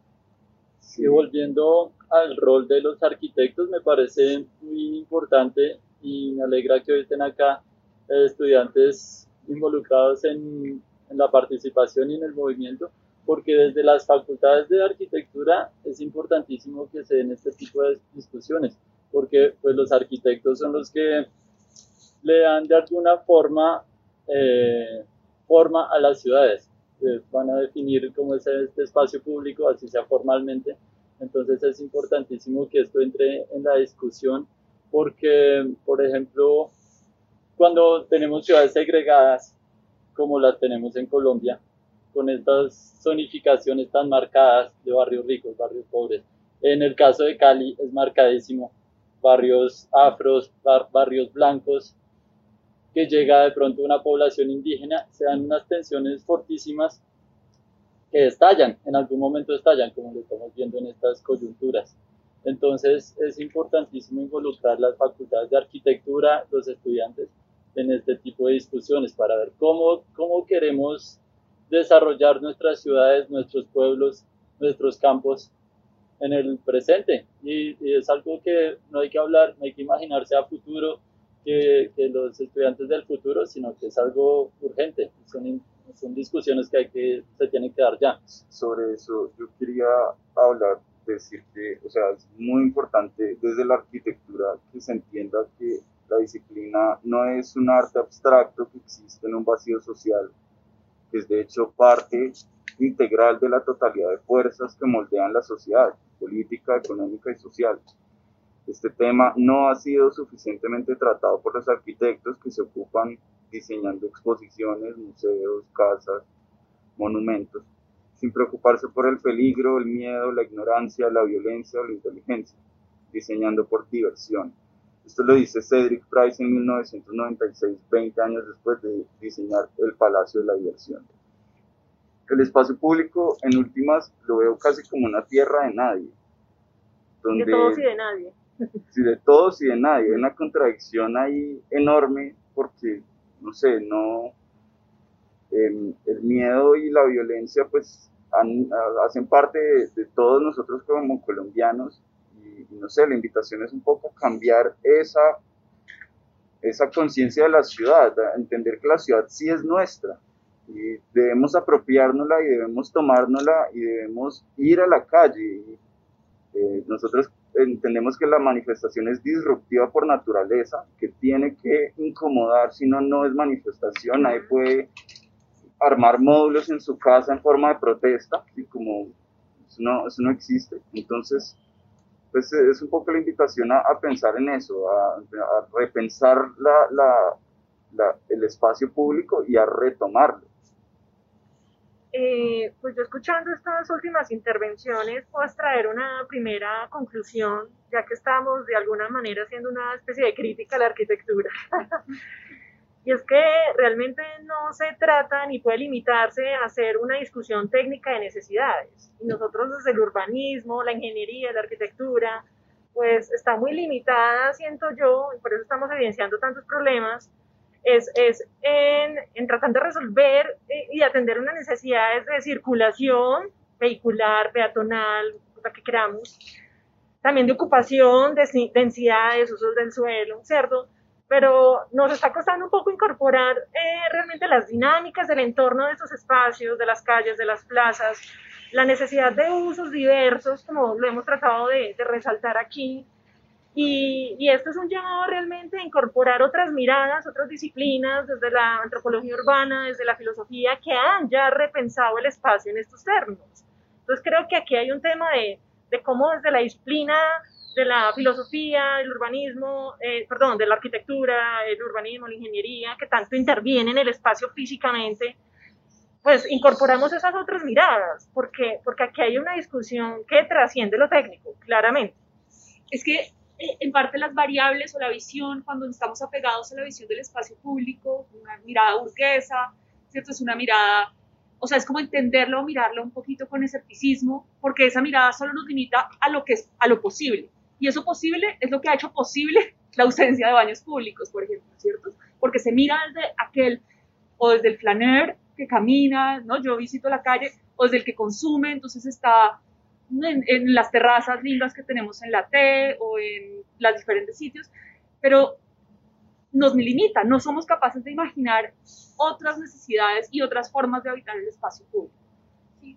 Y volviendo al rol de los arquitectos, me parece muy importante y me alegra que hoy estén acá eh, estudiantes involucrados en en la participación y en el movimiento, porque desde las facultades de arquitectura es importantísimo que se den este tipo de discusiones, porque pues los arquitectos son los que le dan de alguna forma eh, forma a las ciudades, que van a definir cómo es este espacio público, así sea formalmente, entonces es importantísimo que esto entre en la discusión, porque, por ejemplo, cuando tenemos ciudades segregadas, como las tenemos en Colombia, con estas zonificaciones tan marcadas de barrios ricos, barrios pobres. En el caso de Cali es marcadísimo, barrios afros, barrios blancos, que llega de pronto una población indígena, se dan unas tensiones fortísimas que estallan, en algún momento estallan, como lo estamos viendo en estas coyunturas. Entonces es importantísimo involucrar las facultades de arquitectura, los estudiantes, en este tipo de discusiones para ver cómo, cómo queremos desarrollar nuestras ciudades, nuestros pueblos, nuestros campos en el presente. Y, es algo que no hay que hablar, no hay que imaginarse a futuro, que, que los estudiantes del futuro, sino que es algo urgente. Son, son discusiones que, hay que se tienen que dar ya. Sobre eso yo quería hablar, decir que, o sea, es muy importante desde la arquitectura que se entienda que la disciplina no es un arte abstracto que existe en un vacío social, que es de hecho parte integral de la totalidad de fuerzas que moldean la sociedad, política, económica y social. Este tema no ha sido suficientemente tratado por los arquitectos que se ocupan diseñando exposiciones, museos, casas, monumentos, sin preocuparse por el peligro, el miedo, la ignorancia, la violencia o la inteligencia, diseñando por diversión. Esto lo dice Cedric Price en 1996, 20 años después de diseñar el Palacio de la Diversión. El espacio público, en últimas, lo veo casi como una tierra de nadie. de todos y de nadie. Sí, de todos y de nadie. Hay una contradicción ahí enorme porque, no sé, no... Em, el miedo y la violencia, pues hacen parte de, todos nosotros como colombianos no sé, la invitación es un poco cambiar esa, esa conciencia de la ciudad, entender que la ciudad sí es nuestra y debemos apropiárnosla y debemos tomárnosla y debemos ir a la calle. Eh, nosotros entendemos que la manifestación es disruptiva por naturaleza, que tiene que incomodar, si no, no es manifestación, nadie puede armar módulos en su casa en forma de protesta, y como no, eso no existe. Entonces, pues es un poco la invitación a, pensar en eso, a, repensar la, la, el espacio público y a retomarlo. Eh, pues yo escuchando estas últimas intervenciones puedo traer una primera conclusión, ya que estamos de alguna manera haciendo una especie de crítica a la arquitectura. y es que realmente no se trata ni puede limitarse a hacer una discusión técnica de necesidades. Y nosotros desde el urbanismo, la ingeniería, la arquitectura, pues está muy limitada, siento yo, y por eso estamos evidenciando tantos problemas, es, es en, en, tratar de resolver eh, y atender unas necesidades de circulación vehicular, peatonal, lo que queramos, también de ocupación, de densidades, usos del suelo, ¿cierto? Pero nos está costando un poco incorporar eh, realmente las dinámicas del entorno de estos espacios, de las calles, de las plazas, la necesidad de usos diversos, como lo hemos tratado de, resaltar aquí, y, esto es un llamado realmente a incorporar otras miradas, otras disciplinas, desde la antropología urbana, desde la filosofía, que han ya repensado el espacio en estos términos. Entonces creo que aquí hay un tema de, de cómo desde la disciplina de la filosofía, el urbanismo, eh, perdón, de la arquitectura, el urbanismo, la ingeniería, que tanto interviene en el espacio físicamente, pues incorporamos esas otras miradas, porque, porque aquí hay una discusión que trasciende lo técnico, claramente. Es que eh, en parte las variables o la visión, cuando estamos apegados a la visión del espacio público, una mirada burguesa, ¿cierto? Es una mirada, o sea, es como entenderlo mirarlo un poquito con escepticismo, porque esa mirada solo nos limita a lo que es, a lo posible. Y eso posible es lo que ha hecho posible la ausencia de baños públicos, por ejemplo, ¿cierto? Porque se mira desde aquel, o desde el flaner que camina, ¿no? Yo visito la calle, o desde el que consume, entonces está en, las terrazas lindas que tenemos en la T o en los diferentes sitios, pero nos limita, no somos capaces de imaginar otras necesidades y otras formas de habitar el espacio público.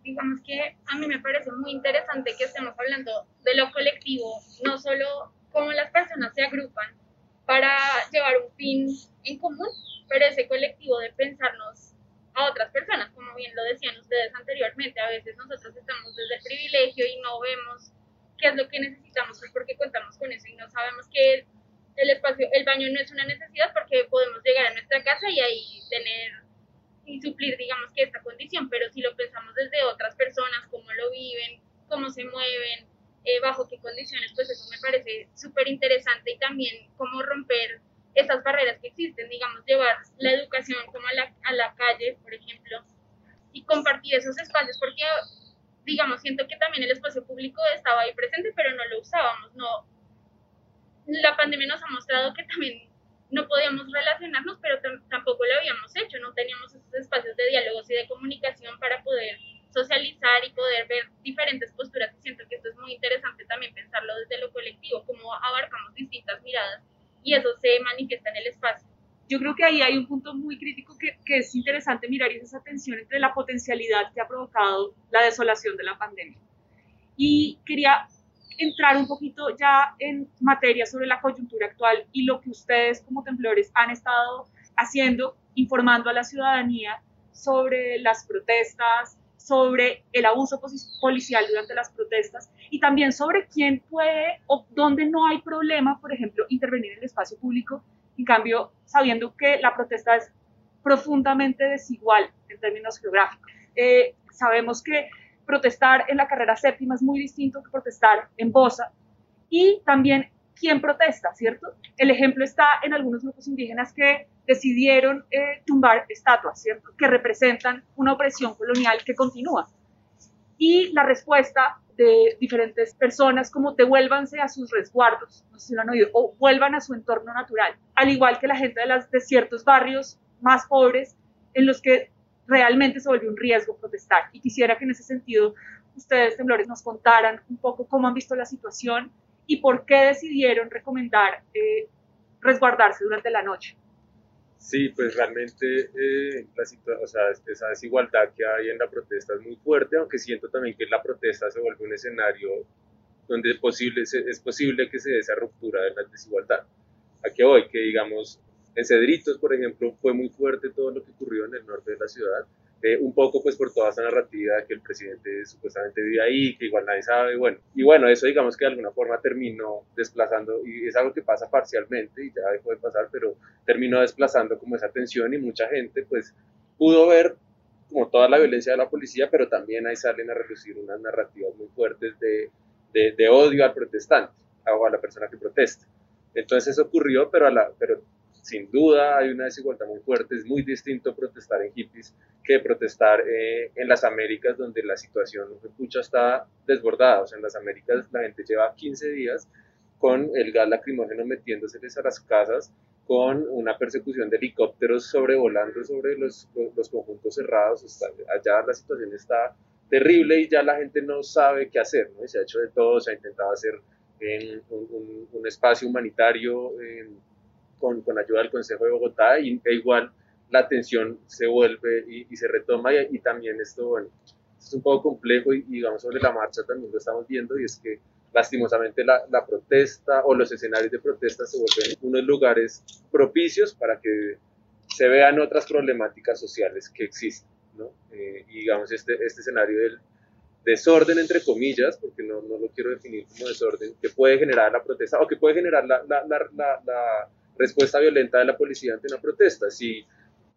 Digamos que a mí me parece muy interesante que estemos hablando de lo colectivo, no solo cómo las personas se agrupan para llevar un fin en común, pero ese colectivo de pensarnos a otras personas, como bien lo decían ustedes anteriormente, a veces nosotros estamos desde el privilegio y no vemos qué es lo que necesitamos pues porque contamos con eso y no sabemos que el espacio, el baño no es una necesidad porque podemos llegar a nuestra casa y ahí tener y suplir, digamos que esta condición, pero si lo pensamos desde otras personas, cómo lo viven, cómo se mueven, eh, bajo qué condiciones, pues eso me parece súper interesante y también cómo romper esas barreras que existen, digamos, llevar la educación como a la, a la calle, por ejemplo, y compartir esos espacios, porque, digamos, siento que también el espacio público estaba ahí presente, pero no lo usábamos, no. La pandemia nos ha mostrado que también no podíamos relacionarnos, pero tampoco lo habíamos hecho, no teníamos esos espacios de diálogos y de comunicación para poder socializar y poder ver diferentes posturas. Y siento que esto es muy interesante también pensarlo desde lo colectivo, cómo abarcamos distintas miradas y eso se manifiesta en el espacio. Yo creo que ahí hay un punto muy crítico que, que es interesante mirar y es esa tensión entre la potencialidad que ha provocado la desolación de la pandemia. Y quería entrar un poquito ya en materia sobre la coyuntura actual y lo que ustedes como temblores han estado haciendo, informando a la ciudadanía sobre las protestas, sobre el abuso policial durante las protestas y también sobre quién puede o dónde no hay problema, por ejemplo, intervenir en el espacio público, en cambio, sabiendo que la protesta es profundamente desigual en términos geográficos. Eh, sabemos que protestar en la carrera séptima es muy distinto que protestar en Bosa y también quién protesta, ¿cierto? El ejemplo está en algunos grupos indígenas que decidieron eh, tumbar estatuas, ¿cierto? Que representan una opresión colonial que continúa. Y la respuesta de diferentes personas como devuélvanse a sus resguardos, no sé si lo han oído, o vuelvan a su entorno natural, al igual que la gente de, las, de ciertos barrios más pobres en los que realmente se vuelve un riesgo protestar. Y quisiera que en ese sentido ustedes, temblores, nos contaran un poco cómo han visto la situación y por qué decidieron recomendar eh, resguardarse durante la noche. Sí, pues realmente eh, la o sea, esa desigualdad que hay en la protesta es muy fuerte, aunque siento también que la protesta se vuelve un escenario donde es posible, es posible que se dé esa ruptura de la desigualdad. ¿A qué hoy? Que digamos, en Cedritos, por ejemplo, fue muy fuerte todo lo que ocurrió en el norte de la ciudad, eh, un poco pues por toda esa narrativa que el presidente supuestamente vive ahí, que igual nadie sabe, bueno, y bueno, eso digamos que de alguna forma terminó desplazando, y es algo que pasa parcialmente y ya dejó de pasar, pero terminó desplazando como esa tensión y mucha gente pues pudo ver como toda la violencia de la policía, pero también ahí salen a reducir unas narrativas muy fuertes de, de, de odio al protestante o a la persona que protesta. Entonces eso ocurrió, pero, a la, pero sin duda hay una desigualdad muy fuerte, es muy distinto protestar en hippies que protestar eh, en las Américas donde la situación pucha, está desbordada, o sea, en las Américas la gente lleva 15 días con el gas lacrimógeno metiéndoseles a las casas, con una persecución de helicópteros sobrevolando sobre los, conjuntos cerrados, allá la situación está terrible y ya la gente no sabe qué hacer, ¿no? se ha hecho de todo, se ha intentado hacer en un, un, espacio humanitario con, con, ayuda del Consejo de Bogotá y, e igual la tensión se vuelve y, se retoma y, también esto, bueno, es un poco complejo y, digamos sobre la marcha también lo estamos viendo y es que lastimosamente la, la, protesta o los escenarios de protesta se vuelven unos lugares propicios para que se vean otras problemáticas sociales que existen, ¿no? Eh, y digamos este, este escenario del desorden, entre comillas, porque no, no, lo quiero definir como desorden, que puede generar la protesta o que puede generar la, la, la, la respuesta violenta de la policía ante una protesta. Si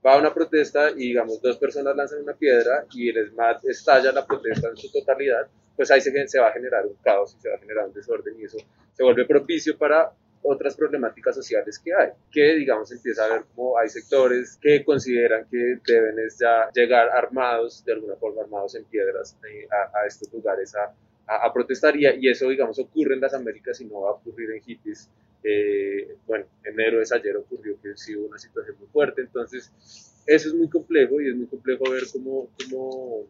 va a una protesta y, digamos, dos personas lanzan una piedra y el SMAT estalla la protesta en su totalidad, pues ahí se, se va a generar un caos y se va a generar un desorden y eso se vuelve propicio para otras problemáticas sociales que hay, que digamos empieza a ver como hay sectores que consideran que deben ya llegar armados, de alguna forma armados en piedras eh, a, a, estos lugares a, a, protestar y, y, eso digamos ocurre en las Américas y no va a ocurrir en hippies. Eh, bueno, en Héroes ayer ocurrió que sí hubo una situación muy fuerte, entonces eso es muy complejo y es muy complejo ver cómo, cómo,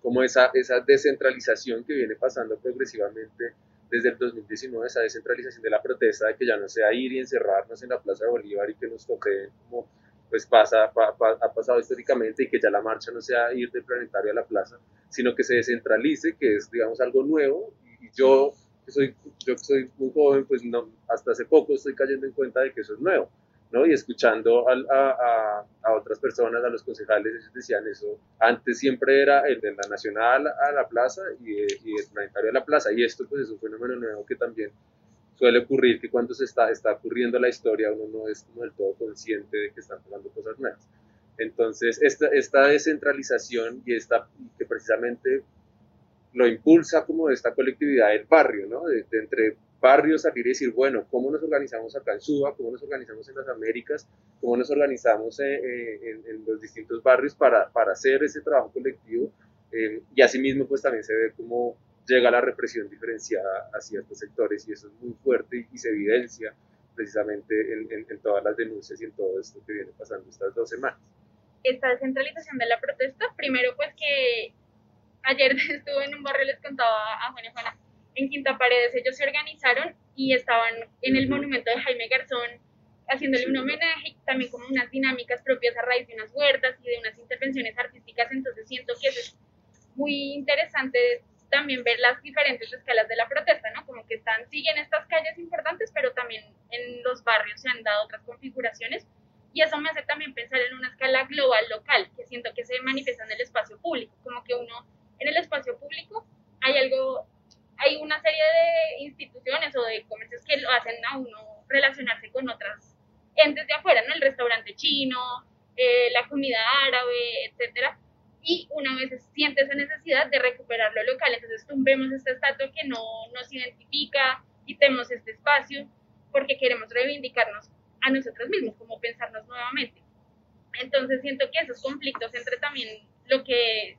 cómo esa, esa descentralización que viene pasando progresivamente desde el 2019 esa descentralización de la protesta, de que ya no sea ir y encerrarnos en la Plaza de Bolívar y que nos toque como pues pasa, ha pasado históricamente y que ya la marcha no sea ir del planetario a la plaza, sino que se descentralice, que es digamos algo nuevo. Y yo que soy, yo que soy muy joven, pues no, hasta hace poco estoy cayendo en cuenta de que eso es nuevo. ¿no? Y escuchando a, a, a, otras personas, a los concejales, ellos decían eso. Antes siempre era el de la Nacional a la plaza y, y el planetario a la plaza. Y esto pues es un fenómeno nuevo que también suele ocurrir, que cuando se está, está ocurriendo la historia uno no es como del todo consciente de que están pasando cosas nuevas. Entonces, esta, esta descentralización y esta, que precisamente lo impulsa como esta colectividad del barrio, ¿no? de entre barrios salir y decir, bueno, ¿cómo nos organizamos acá en Suba? ¿Cómo nos organizamos en las Américas? ¿Cómo nos organizamos eh, eh, en, los distintos barrios para, para hacer ese trabajo colectivo? Eh, y asimismo, pues también se ve cómo llega la represión diferenciada a ciertos sectores y eso es muy fuerte y, se evidencia precisamente en, en, todas las denuncias y en todo esto que viene pasando estas dos semanas. Esta descentralización de la protesta, primero pues que ayer estuve en un barrio, les contaba a Juana Juana, en Quinta Paredes. Ellos se organizaron y estaban en el monumento de Jaime Garzón haciéndole un homenaje, también como unas dinámicas propias a raíz de unas huertas y de unas intervenciones artísticas, entonces siento que eso es muy interesante también ver las diferentes escalas de la protesta, ¿no? Como que están, siguen estas calles importantes, pero también en los barrios se han dado otras configuraciones. Y eso me hace también pensar en una escala global local, que siento que se manifiesta en el espacio público, como que uno en el espacio público hay algo hay una serie de instituciones o de comercios que lo hacen a uno relacionarse con otras entes de afuera, ¿no? El restaurante chino, eh, la comida árabe, etcétera. Y una vez siente esa necesidad de recuperar lo local, entonces tumbemos esta estatua que no nos identifica, quitemos este espacio, porque queremos reivindicarnos a nosotros mismos, como pensarnos nuevamente. Entonces siento que esos conflictos entre también lo que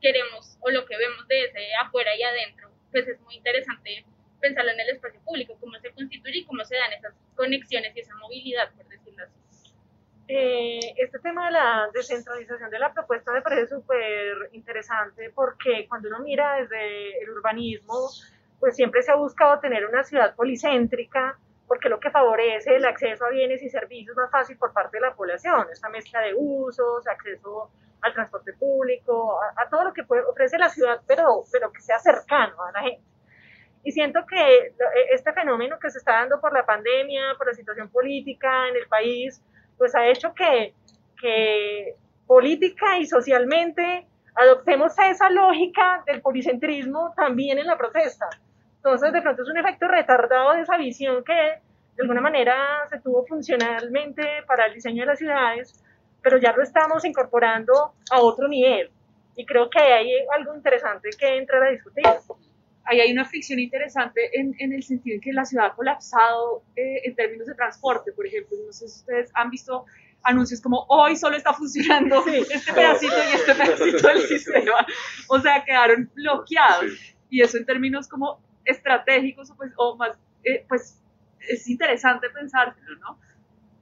queremos o lo que vemos de ese afuera y adentro pues es muy interesante pensarlo en el espacio público, cómo se constituye y cómo se dan esas conexiones y esa movilidad, por decirlo así. eh, este tema de la descentralización de la propuesta me parece súper interesante porque cuando uno mira desde el urbanismo, pues siempre se ha buscado tener una ciudad policéntrica porque lo que favorece el acceso a bienes y servicios más fácil por parte de la población, esta mezcla de usos, acceso al transporte público, a, todo lo que ofrece la ciudad, pero, pero que sea cercano a la gente. Y siento que este fenómeno que se está dando por la pandemia, por la situación política en el país, pues ha hecho que, que política y socialmente adoptemos esa lógica del policentrismo también en la protesta. Entonces, de pronto es un efecto retardado de esa visión que de alguna manera se tuvo funcionalmente para el diseño de las ciudades, pero ya lo estamos incorporando a otro nivel. Y creo que hay algo interesante que entrar a discutir. Ahí hay una fricción interesante en, en el sentido en que la ciudad ha colapsado eh, en términos de transporte. Por ejemplo, no sé si ustedes han visto anuncios como hoy solo está funcionando este pedacito y este pedacito del sistema. O sea, quedaron bloqueados. Y eso en términos como estratégicos pues, o más, eh, pues es interesante pensárselo, ¿no?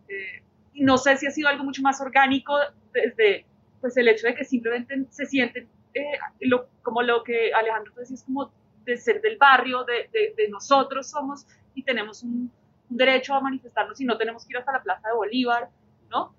Eh, no sé si ha sido algo mucho más orgánico desde pues el hecho de que simplemente se sienten eh, lo, como lo que Alejandro decía, es como de ser del barrio, de, de, nosotros somos y tenemos un, derecho a manifestarnos y no tenemos que ir hasta la Plaza de Bolívar, ¿no?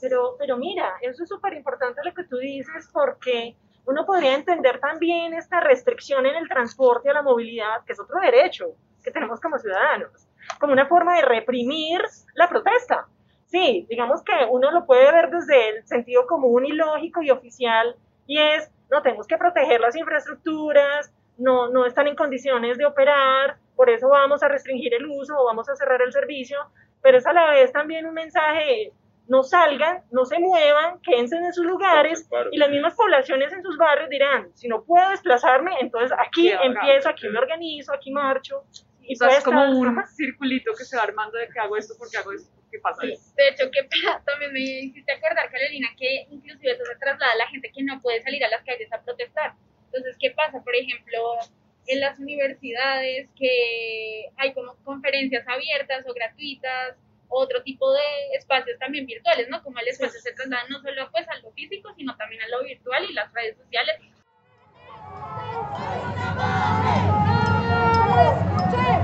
pero, pero mira, eso es súper importante lo que tú dices porque uno podría entender también esta restricción en el transporte a la movilidad, que es otro derecho que tenemos como ciudadanos, como una forma de reprimir la protesta. Sí, digamos que uno lo puede ver desde el sentido común y lógico y oficial, y es, no, tenemos que proteger las infraestructuras, no, no están en condiciones de operar, por eso vamos a restringir el uso o vamos a cerrar el servicio, pero es a la vez también un mensaje no salgan, no se muevan, quédense en sus lugares y las mismas poblaciones en sus barrios dirán, si no puedo desplazarme, entonces aquí empiezo, aquí me organizo, aquí marcho. Y o es como un circulito que se va armando de que hago esto porque hago esto, ¿qué pasa? De hecho, que también me hiciste acordar, Carolina, que inclusive eso se traslada a la gente que no puede salir a las calles a protestar. Entonces, ¿qué pasa? Por ejemplo, en las universidades que hay como conferencias abiertas o gratuitas otro tipo de espacios también virtuales, ¿no? Como el espacio se traslada no solo pues a lo físico, sino también a lo virtual y las redes sociales.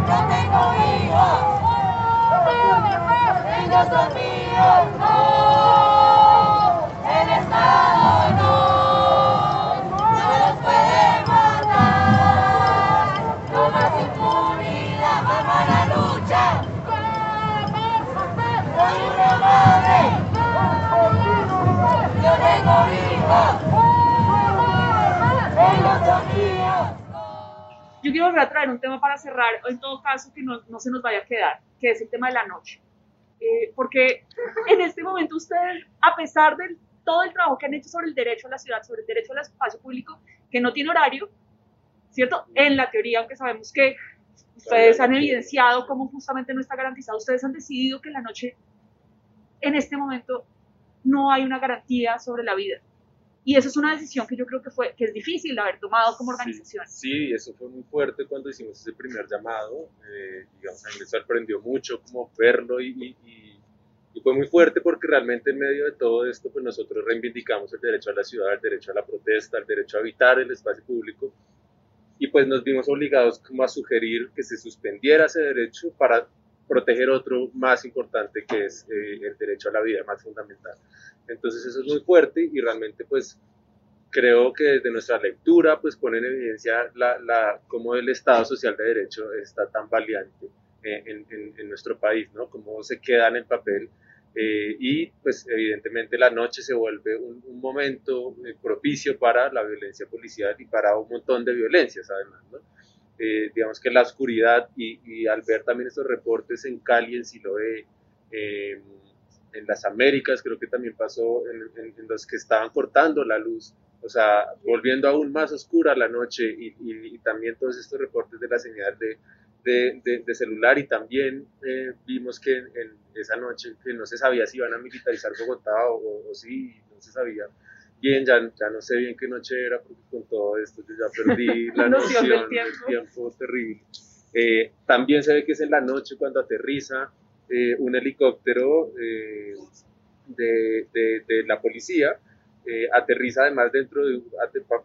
Yo tengo hijos, ellos son míos, no, el Estado no, no los puede matar, no más impunidad, vamos a la lucha. Yo quiero volver a traer un tema para cerrar, en todo caso que no, no se nos vaya a quedar, que es el tema de la noche. Eh, porque en este momento ustedes, a pesar de todo el trabajo que han hecho sobre el derecho a la ciudad, sobre el derecho al espacio público, que no tiene horario, ¿cierto? En la teoría, aunque sabemos que ustedes han evidenciado cómo justamente no está garantizado, ustedes han decidido que la noche en este momento no hay una garantía sobre la vida. Y eso es una decisión que yo creo que, fue, que es difícil haber tomado como organización. Sí, eso fue muy fuerte cuando hicimos ese primer llamado. Eh, digamos, a mí me sorprendió mucho como verlo y, y, fue muy fuerte porque realmente en medio de todo esto, pues nosotros reivindicamos el derecho a la ciudad, el derecho a la protesta, el derecho a habitar el espacio público y pues nos vimos obligados como a sugerir que se suspendiera ese derecho para proteger otro más importante que es eh, el derecho a la vida, más fundamental. Entonces eso es muy fuerte y realmente pues creo que desde nuestra lectura pues pone en evidencia la, la, cómo el Estado Social de Derecho está tan valiente eh, en, en, nuestro país, ¿no? Cómo se queda en el papel eh, y pues evidentemente la noche se vuelve un, un momento propicio para la violencia policial y para un montón de violencias además, ¿no? Eh, digamos que la oscuridad y, al ver también estos reportes en Cali, en Siloé, eh, en las Américas, creo que también pasó en, los que estaban cortando la luz, o sea, volviendo aún más oscura la noche y, también todos estos reportes de la señal de, de, celular y también eh, vimos que en, esa noche que no se sabía si iban a militarizar Bogotá o, o, si, no se sabía bien, ya, ya no sé bien qué noche era, porque con todo esto yo ya perdí la noción, del tiempo. terrible. Eh, también se ve que es en la noche cuando aterriza, eh, un helicóptero eh, de, de, de, la policía eh, aterriza además dentro de,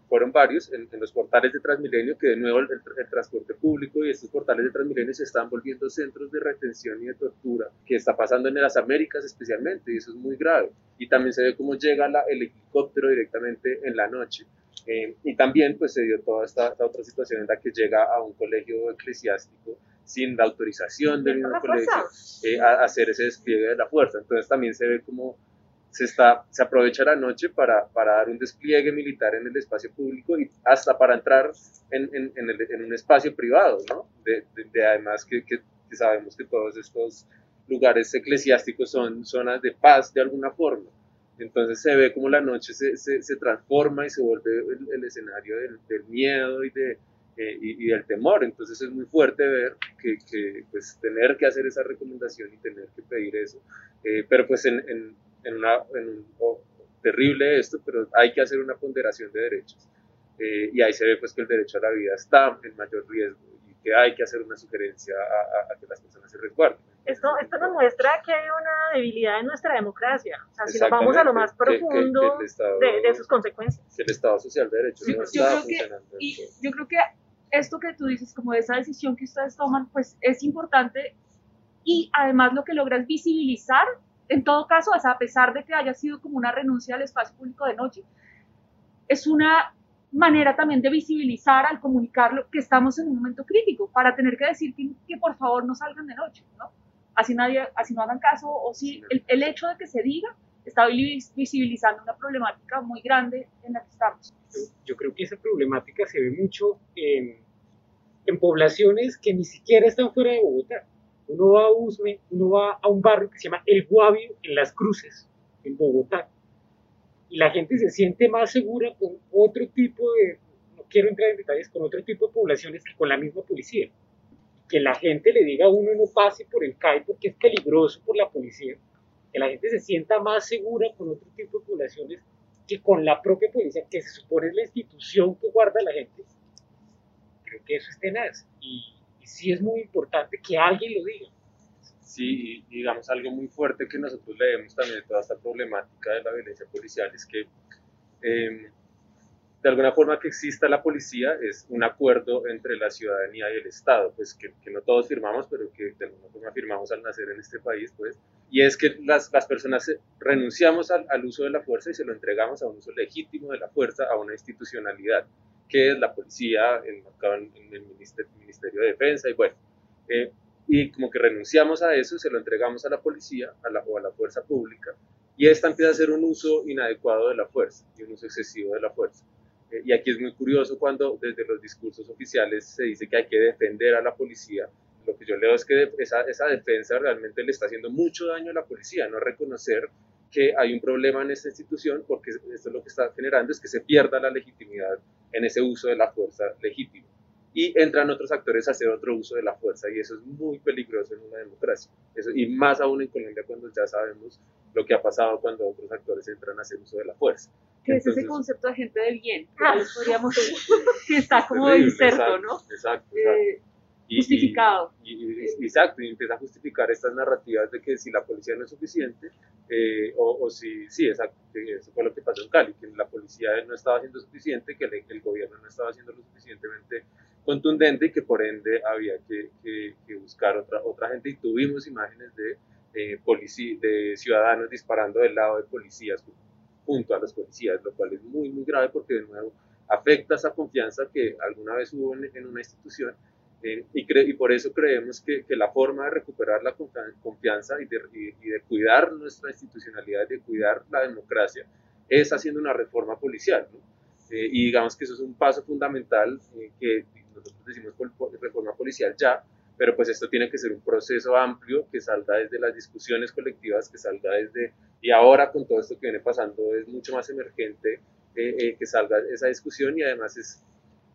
fueron varios en, los portales de Transmilenio, que de nuevo el, transporte público y estos portales de Transmilenio se están volviendo centros de retención y de tortura, que está pasando en las Américas especialmente, y eso es muy grave. Y también se ve cómo llega la, el helicóptero directamente en la noche. Eh, y también pues se dio toda esta, otra situación en la que llega a un colegio eclesiástico sin la autorización del mismo colegio eh, a hacer ese despliegue de la fuerza. Entonces también se ve como se, está, se aprovecha la noche para, para dar un despliegue militar en el espacio público y hasta para entrar en, en, en, el, en un espacio privado, ¿no? De, de, además que, que, sabemos que todos estos lugares eclesiásticos son zonas de paz de alguna forma. Entonces se ve como la noche se, se, se transforma y se vuelve el, escenario del, del, miedo y, de, eh, y, y, del temor. Entonces es muy fuerte ver que, que, pues, tener que hacer esa recomendación y tener que pedir eso. Eh, pero pues en, en, una, en un, oh, terrible esto, pero hay que hacer una ponderación de derechos. Eh, y ahí se ve pues que el derecho a la vida está en mayor riesgo y que hay que hacer una sugerencia a, que las personas se resguarden. Esto, esto nos muestra que hay una debilidad en nuestra democracia. O sea, si nos vamos a lo más profundo de, de, sus consecuencias. Que el Estado social de derechos no está yo creo que, y yo creo que esto que tú dices, como de esa decisión que ustedes toman, pues es importante y además lo que logra es visibilizar en todo caso, a pesar de que haya sido como una renuncia al espacio público de noche, es una manera también de visibilizar al comunicarlo que estamos en un momento crítico para tener que decir que, por favor no salgan de noche, ¿no? Así, nadie, así no hagan caso o si el, el hecho de que se diga está visibilizando una problemática muy grande en la que estamos. Yo, creo que esa problemática se ve mucho en, en poblaciones que ni siquiera están fuera de Bogotá uno va a Usme, uno va a un barrio que se llama El Guavio en Las Cruces, en Bogotá. Y la gente se siente más segura con otro tipo de, no quiero entrar en detalles, con otro tipo de poblaciones que con la misma policía. Que la gente le diga a uno no pase por el CAI porque es peligroso por la policía. Que la gente se sienta más segura con otro tipo de poblaciones que con la propia policía, que se supone es la institución que guarda a la gente. Creo que eso es tenaz. Y sí es muy importante que alguien lo diga. Sí, y digamos algo muy fuerte que nosotros leemos también de toda esta problemática de la violencia policial es que em, de alguna forma que exista la policía es un acuerdo entre la ciudadanía y el Estado, pues que, no todos firmamos, pero que de alguna forma firmamos al nacer en este país, pues, y es que las, las personas renunciamos al, uso de la fuerza y se lo entregamos a un uso legítimo de la fuerza, a una institucionalidad que es la policía, en, el Ministerio de Defensa, y bueno, eh, y como que renunciamos a eso, se lo entregamos a la policía o a la fuerza pública, y esta empieza a ser un uso inadecuado de la fuerza y un uso excesivo de la fuerza. Eh, y aquí es muy curioso cuando desde los discursos oficiales se dice que hay que defender a la policía. Lo que yo leo es que esa, esa defensa realmente le está haciendo mucho daño a la policía, no reconocer que hay un problema en esta institución porque esto lo que está generando es que se pierda la legitimidad en ese uso de la fuerza legítima. Y entran otros actores a hacer otro uso de la fuerza y eso es muy peligroso en una democracia. Eso, y más aún en Colombia cuando ya sabemos lo que ha pasado cuando otros actores entran a hacer uso de la fuerza. Que es ese concepto de gente de bien, podríamos que está como inserto, ¿no? Exacto, exacto. Eh, justificado. Y, exacto, y empieza a justificar estas narrativas de que si la policía no es suficiente, eh, o, si, sí, exacto, eso fue lo que pasó en Cali, que la policía no estaba haciendo suficiente, que el, gobierno no estaba haciendo lo suficientemente contundente y que por ende había que, que, buscar otra, otra gente. Y tuvimos imágenes de, eh, de ciudadanos disparando del lado de policías junto a los policías, lo cual es muy, muy grave porque de nuevo afecta esa confianza que alguna vez hubo en una institución eh, y, y, por eso creemos que, que, la forma de recuperar la confianza y de, y, de, cuidar nuestra institucionalidad, de cuidar la democracia, es haciendo una reforma policial. ¿no? Eh, y digamos que eso es un paso fundamental eh, que nosotros decimos reforma policial ya, pero pues esto tiene que ser un proceso amplio que salga desde las discusiones colectivas, que salga desde, y ahora con todo esto que viene pasando es mucho más emergente que salga esa discusión y además es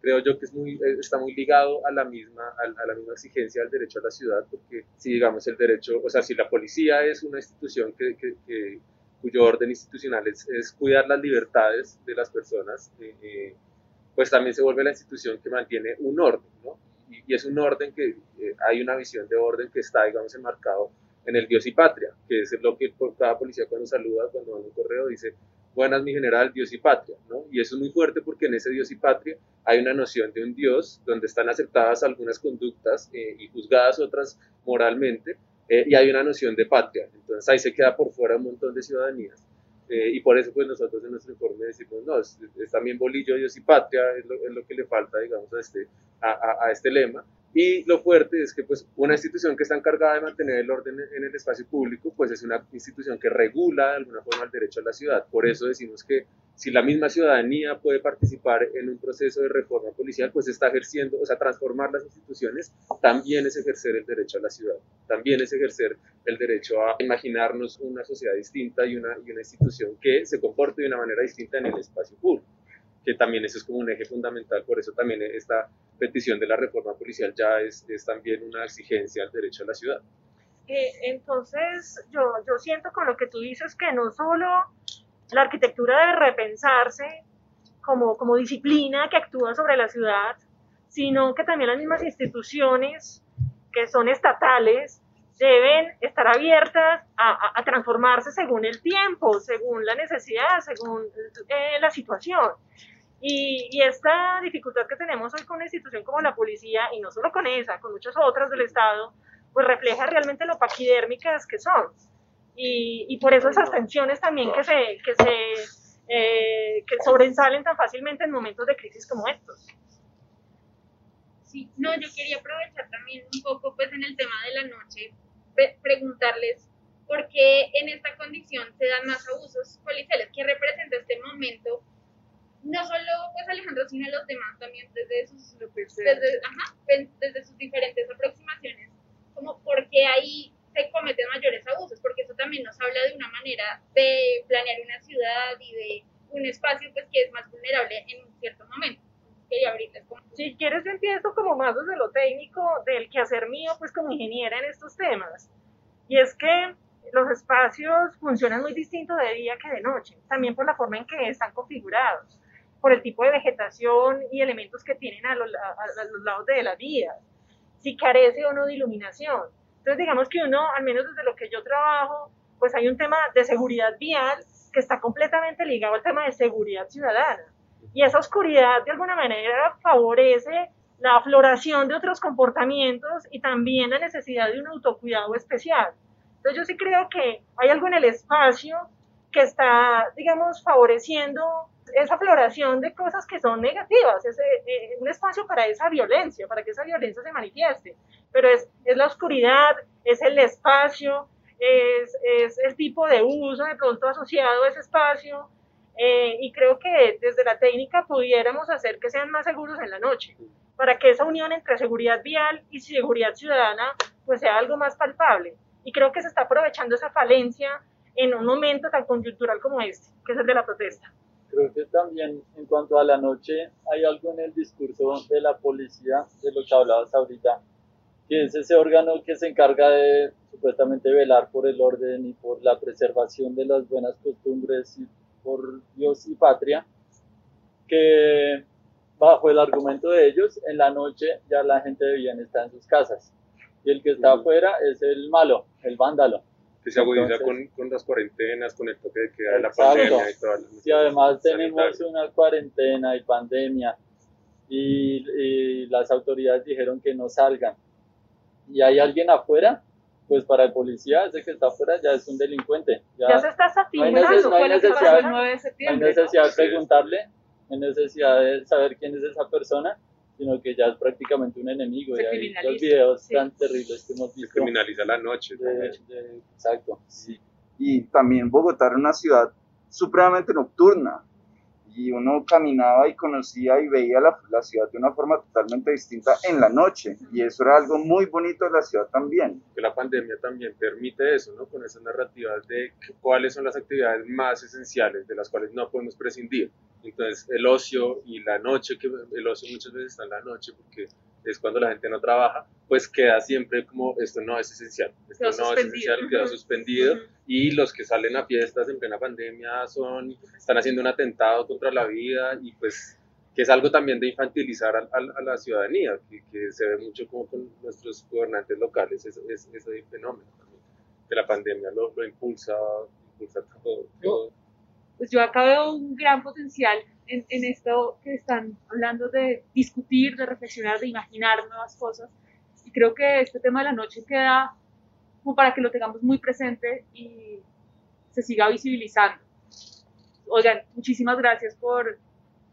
creo yo que es muy, eh, está muy ligado a la, misma, a, la misma exigencia del derecho a la ciudad, porque si digamos el derecho, o sea, si la policía es una institución que, que, cuyo orden institucional es, es, cuidar las libertades de las personas, eh, eh, pues también se vuelve la institución que mantiene un orden, ¿no? Y, es un orden que hay una visión de orden que está, digamos, enmarcado en el Dios y Patria, que es lo que cada policía cuando saluda, cuando manda un correo, dice, buenas mi general, Dios y Patria, ¿no? Y eso es muy fuerte porque en ese Dios y Patria hay una noción de un Dios donde están aceptadas algunas conductas eh, y juzgadas otras moralmente, eh, y hay una noción de patria. Entonces ahí se queda por fuera un montón de ciudadanías. Eh, y por eso pues nosotros en nuestro informe decimos, no, es, también bolillo, Dios y patria, es lo, es lo, que le falta, digamos, a este, a, a este lema. Y lo fuerte es que pues, una institución que está encargada de mantener el orden en el espacio público, pues es una institución que regula de alguna forma el derecho a la ciudad. Por eso decimos que si la misma ciudadanía puede participar en un proceso de reforma policial, pues está ejerciendo, o sea, transformar las instituciones también es ejercer el derecho a la ciudad, también es ejercer el derecho a imaginarnos una sociedad distinta y una, y una institución que se comporte de una manera distinta en el espacio público que también eso es como un eje fundamental, por eso también esta petición de la reforma policial ya es, es también una exigencia al derecho a la ciudad. Eh, entonces, yo, yo siento con lo que tú dices que no solo la arquitectura debe repensarse como, como disciplina que actúa sobre la ciudad, sino que también las mismas instituciones que son estatales deben estar abiertas a, transformarse según el tiempo, según la necesidad, según eh, la situación. Y, y, esta dificultad que tenemos hoy con una institución como la policía, y no solo con esa, con muchas otras del Estado, pues refleja realmente lo paquidérmicas que son. Y, y por eso esas tensiones también que se, que se eh, que sobresalen tan fácilmente en momentos de crisis como estos. Sí, no, yo quería aprovechar también un poco pues en el tema de la noche, preguntarles por qué en esta condición se dan más abusos policiales, qué representa este momento no solo pues Alejandro, sino los demás también desde sus, desde, ajá, desde sus diferentes aproximaciones, como porque ahí se cometen mayores abusos, porque eso también nos habla de una manera de planear una ciudad y de un espacio pues que es más vulnerable en un cierto momento. Si quieres empiezo como más desde lo técnico del quehacer mío pues como ingeniera en estos temas. Y es que los espacios funcionan muy distinto de día que de noche, también por la forma en que están configurados por el tipo de vegetación y elementos que tienen a los, a, a los lados de las vías, si carece o no de iluminación. Entonces, digamos que uno, al menos desde lo que yo trabajo, pues hay un tema de seguridad vial que está completamente ligado al tema de seguridad ciudadana. Y esa oscuridad, de alguna manera, favorece la afloración de otros comportamientos y también la necesidad de un autocuidado especial. Entonces, yo sí creo que hay algo en el espacio que está, digamos, favoreciendo esa floración de cosas que son negativas, es eh, un espacio para esa violencia, para que esa violencia se manifieste. Pero es, es la oscuridad, es el espacio, es, es, el tipo de uso de pronto asociado a ese espacio. Eh, y creo que desde la técnica pudiéramos hacer que sean más seguros en la noche, para que esa unión entre seguridad vial y seguridad ciudadana pues sea algo más palpable. Y creo que se está aprovechando esa falencia en un momento tan coyuntural como este, que es el de la protesta. Creo que también en cuanto a la noche hay algo en el discurso de la policía, de lo que hablabas ahorita, que es ese órgano que se encarga de supuestamente velar por el orden y por la preservación de las buenas costumbres y por Dios y patria, que bajo el argumento de ellos, en la noche ya la gente debía estar en sus casas. Y el que está afuera es el malo, el vándalo que se agudiza con, con, las cuarentenas, con el toque de queda de la pandemia y todas las Y además tenemos una cuarentena y pandemia y, y, las autoridades dijeron que no salgan. Y hay alguien afuera, pues para el policía, ese que está afuera ya es un delincuente. Ya, ya se está satisfaccionando. No hay, neces no hay necesidad, no hay necesidad de preguntarle, no hay necesidad de saber quién es esa persona sino que ya es prácticamente un enemigo. Se y hay los videos sí. tan terribles que hemos visto. Se criminaliza la noche. De, de, exacto. Sí. Y también Bogotá era una ciudad supremamente nocturna. Y uno caminaba y conocía y veía la, la, ciudad de una forma totalmente distinta en la noche. Y eso era algo muy bonito de la ciudad también. Que la pandemia también permite eso, ¿no? Con esas narrativas de cuáles son las actividades más esenciales de las cuales no podemos prescindir. Entonces, el ocio y la noche, que el ocio muchas veces está en la noche porque es cuando la gente no trabaja, pues queda siempre como esto no es esencial, esto no suspendido. es esencial, queda suspendido. Uh -huh. Y los que salen a fiestas en plena pandemia son, están haciendo un atentado contra la vida y pues que es algo también de infantilizar a, a, a la ciudadanía, que, que, se ve mucho como con nuestros gobernantes locales, ese, ese, ese fenómeno. que la pandemia lo, lo impulsa, impulsa todo, todo. Pues yo acá veo un gran potencial en, en esto que están hablando de discutir, de reflexionar, de imaginar nuevas cosas. Y creo que este tema de la noche queda como para que lo tengamos muy presente y se siga visibilizando. Oigan, muchísimas gracias por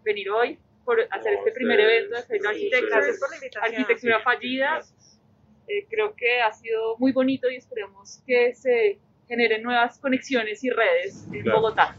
venir hoy, por hacer No, este primer evento de ustedes. Architecture. Gracias por la invitación. Arquitectura fallida. Eh, creo que ha sido muy bonito y esperemos que se generen nuevas conexiones y redes en Claro. Bogotá.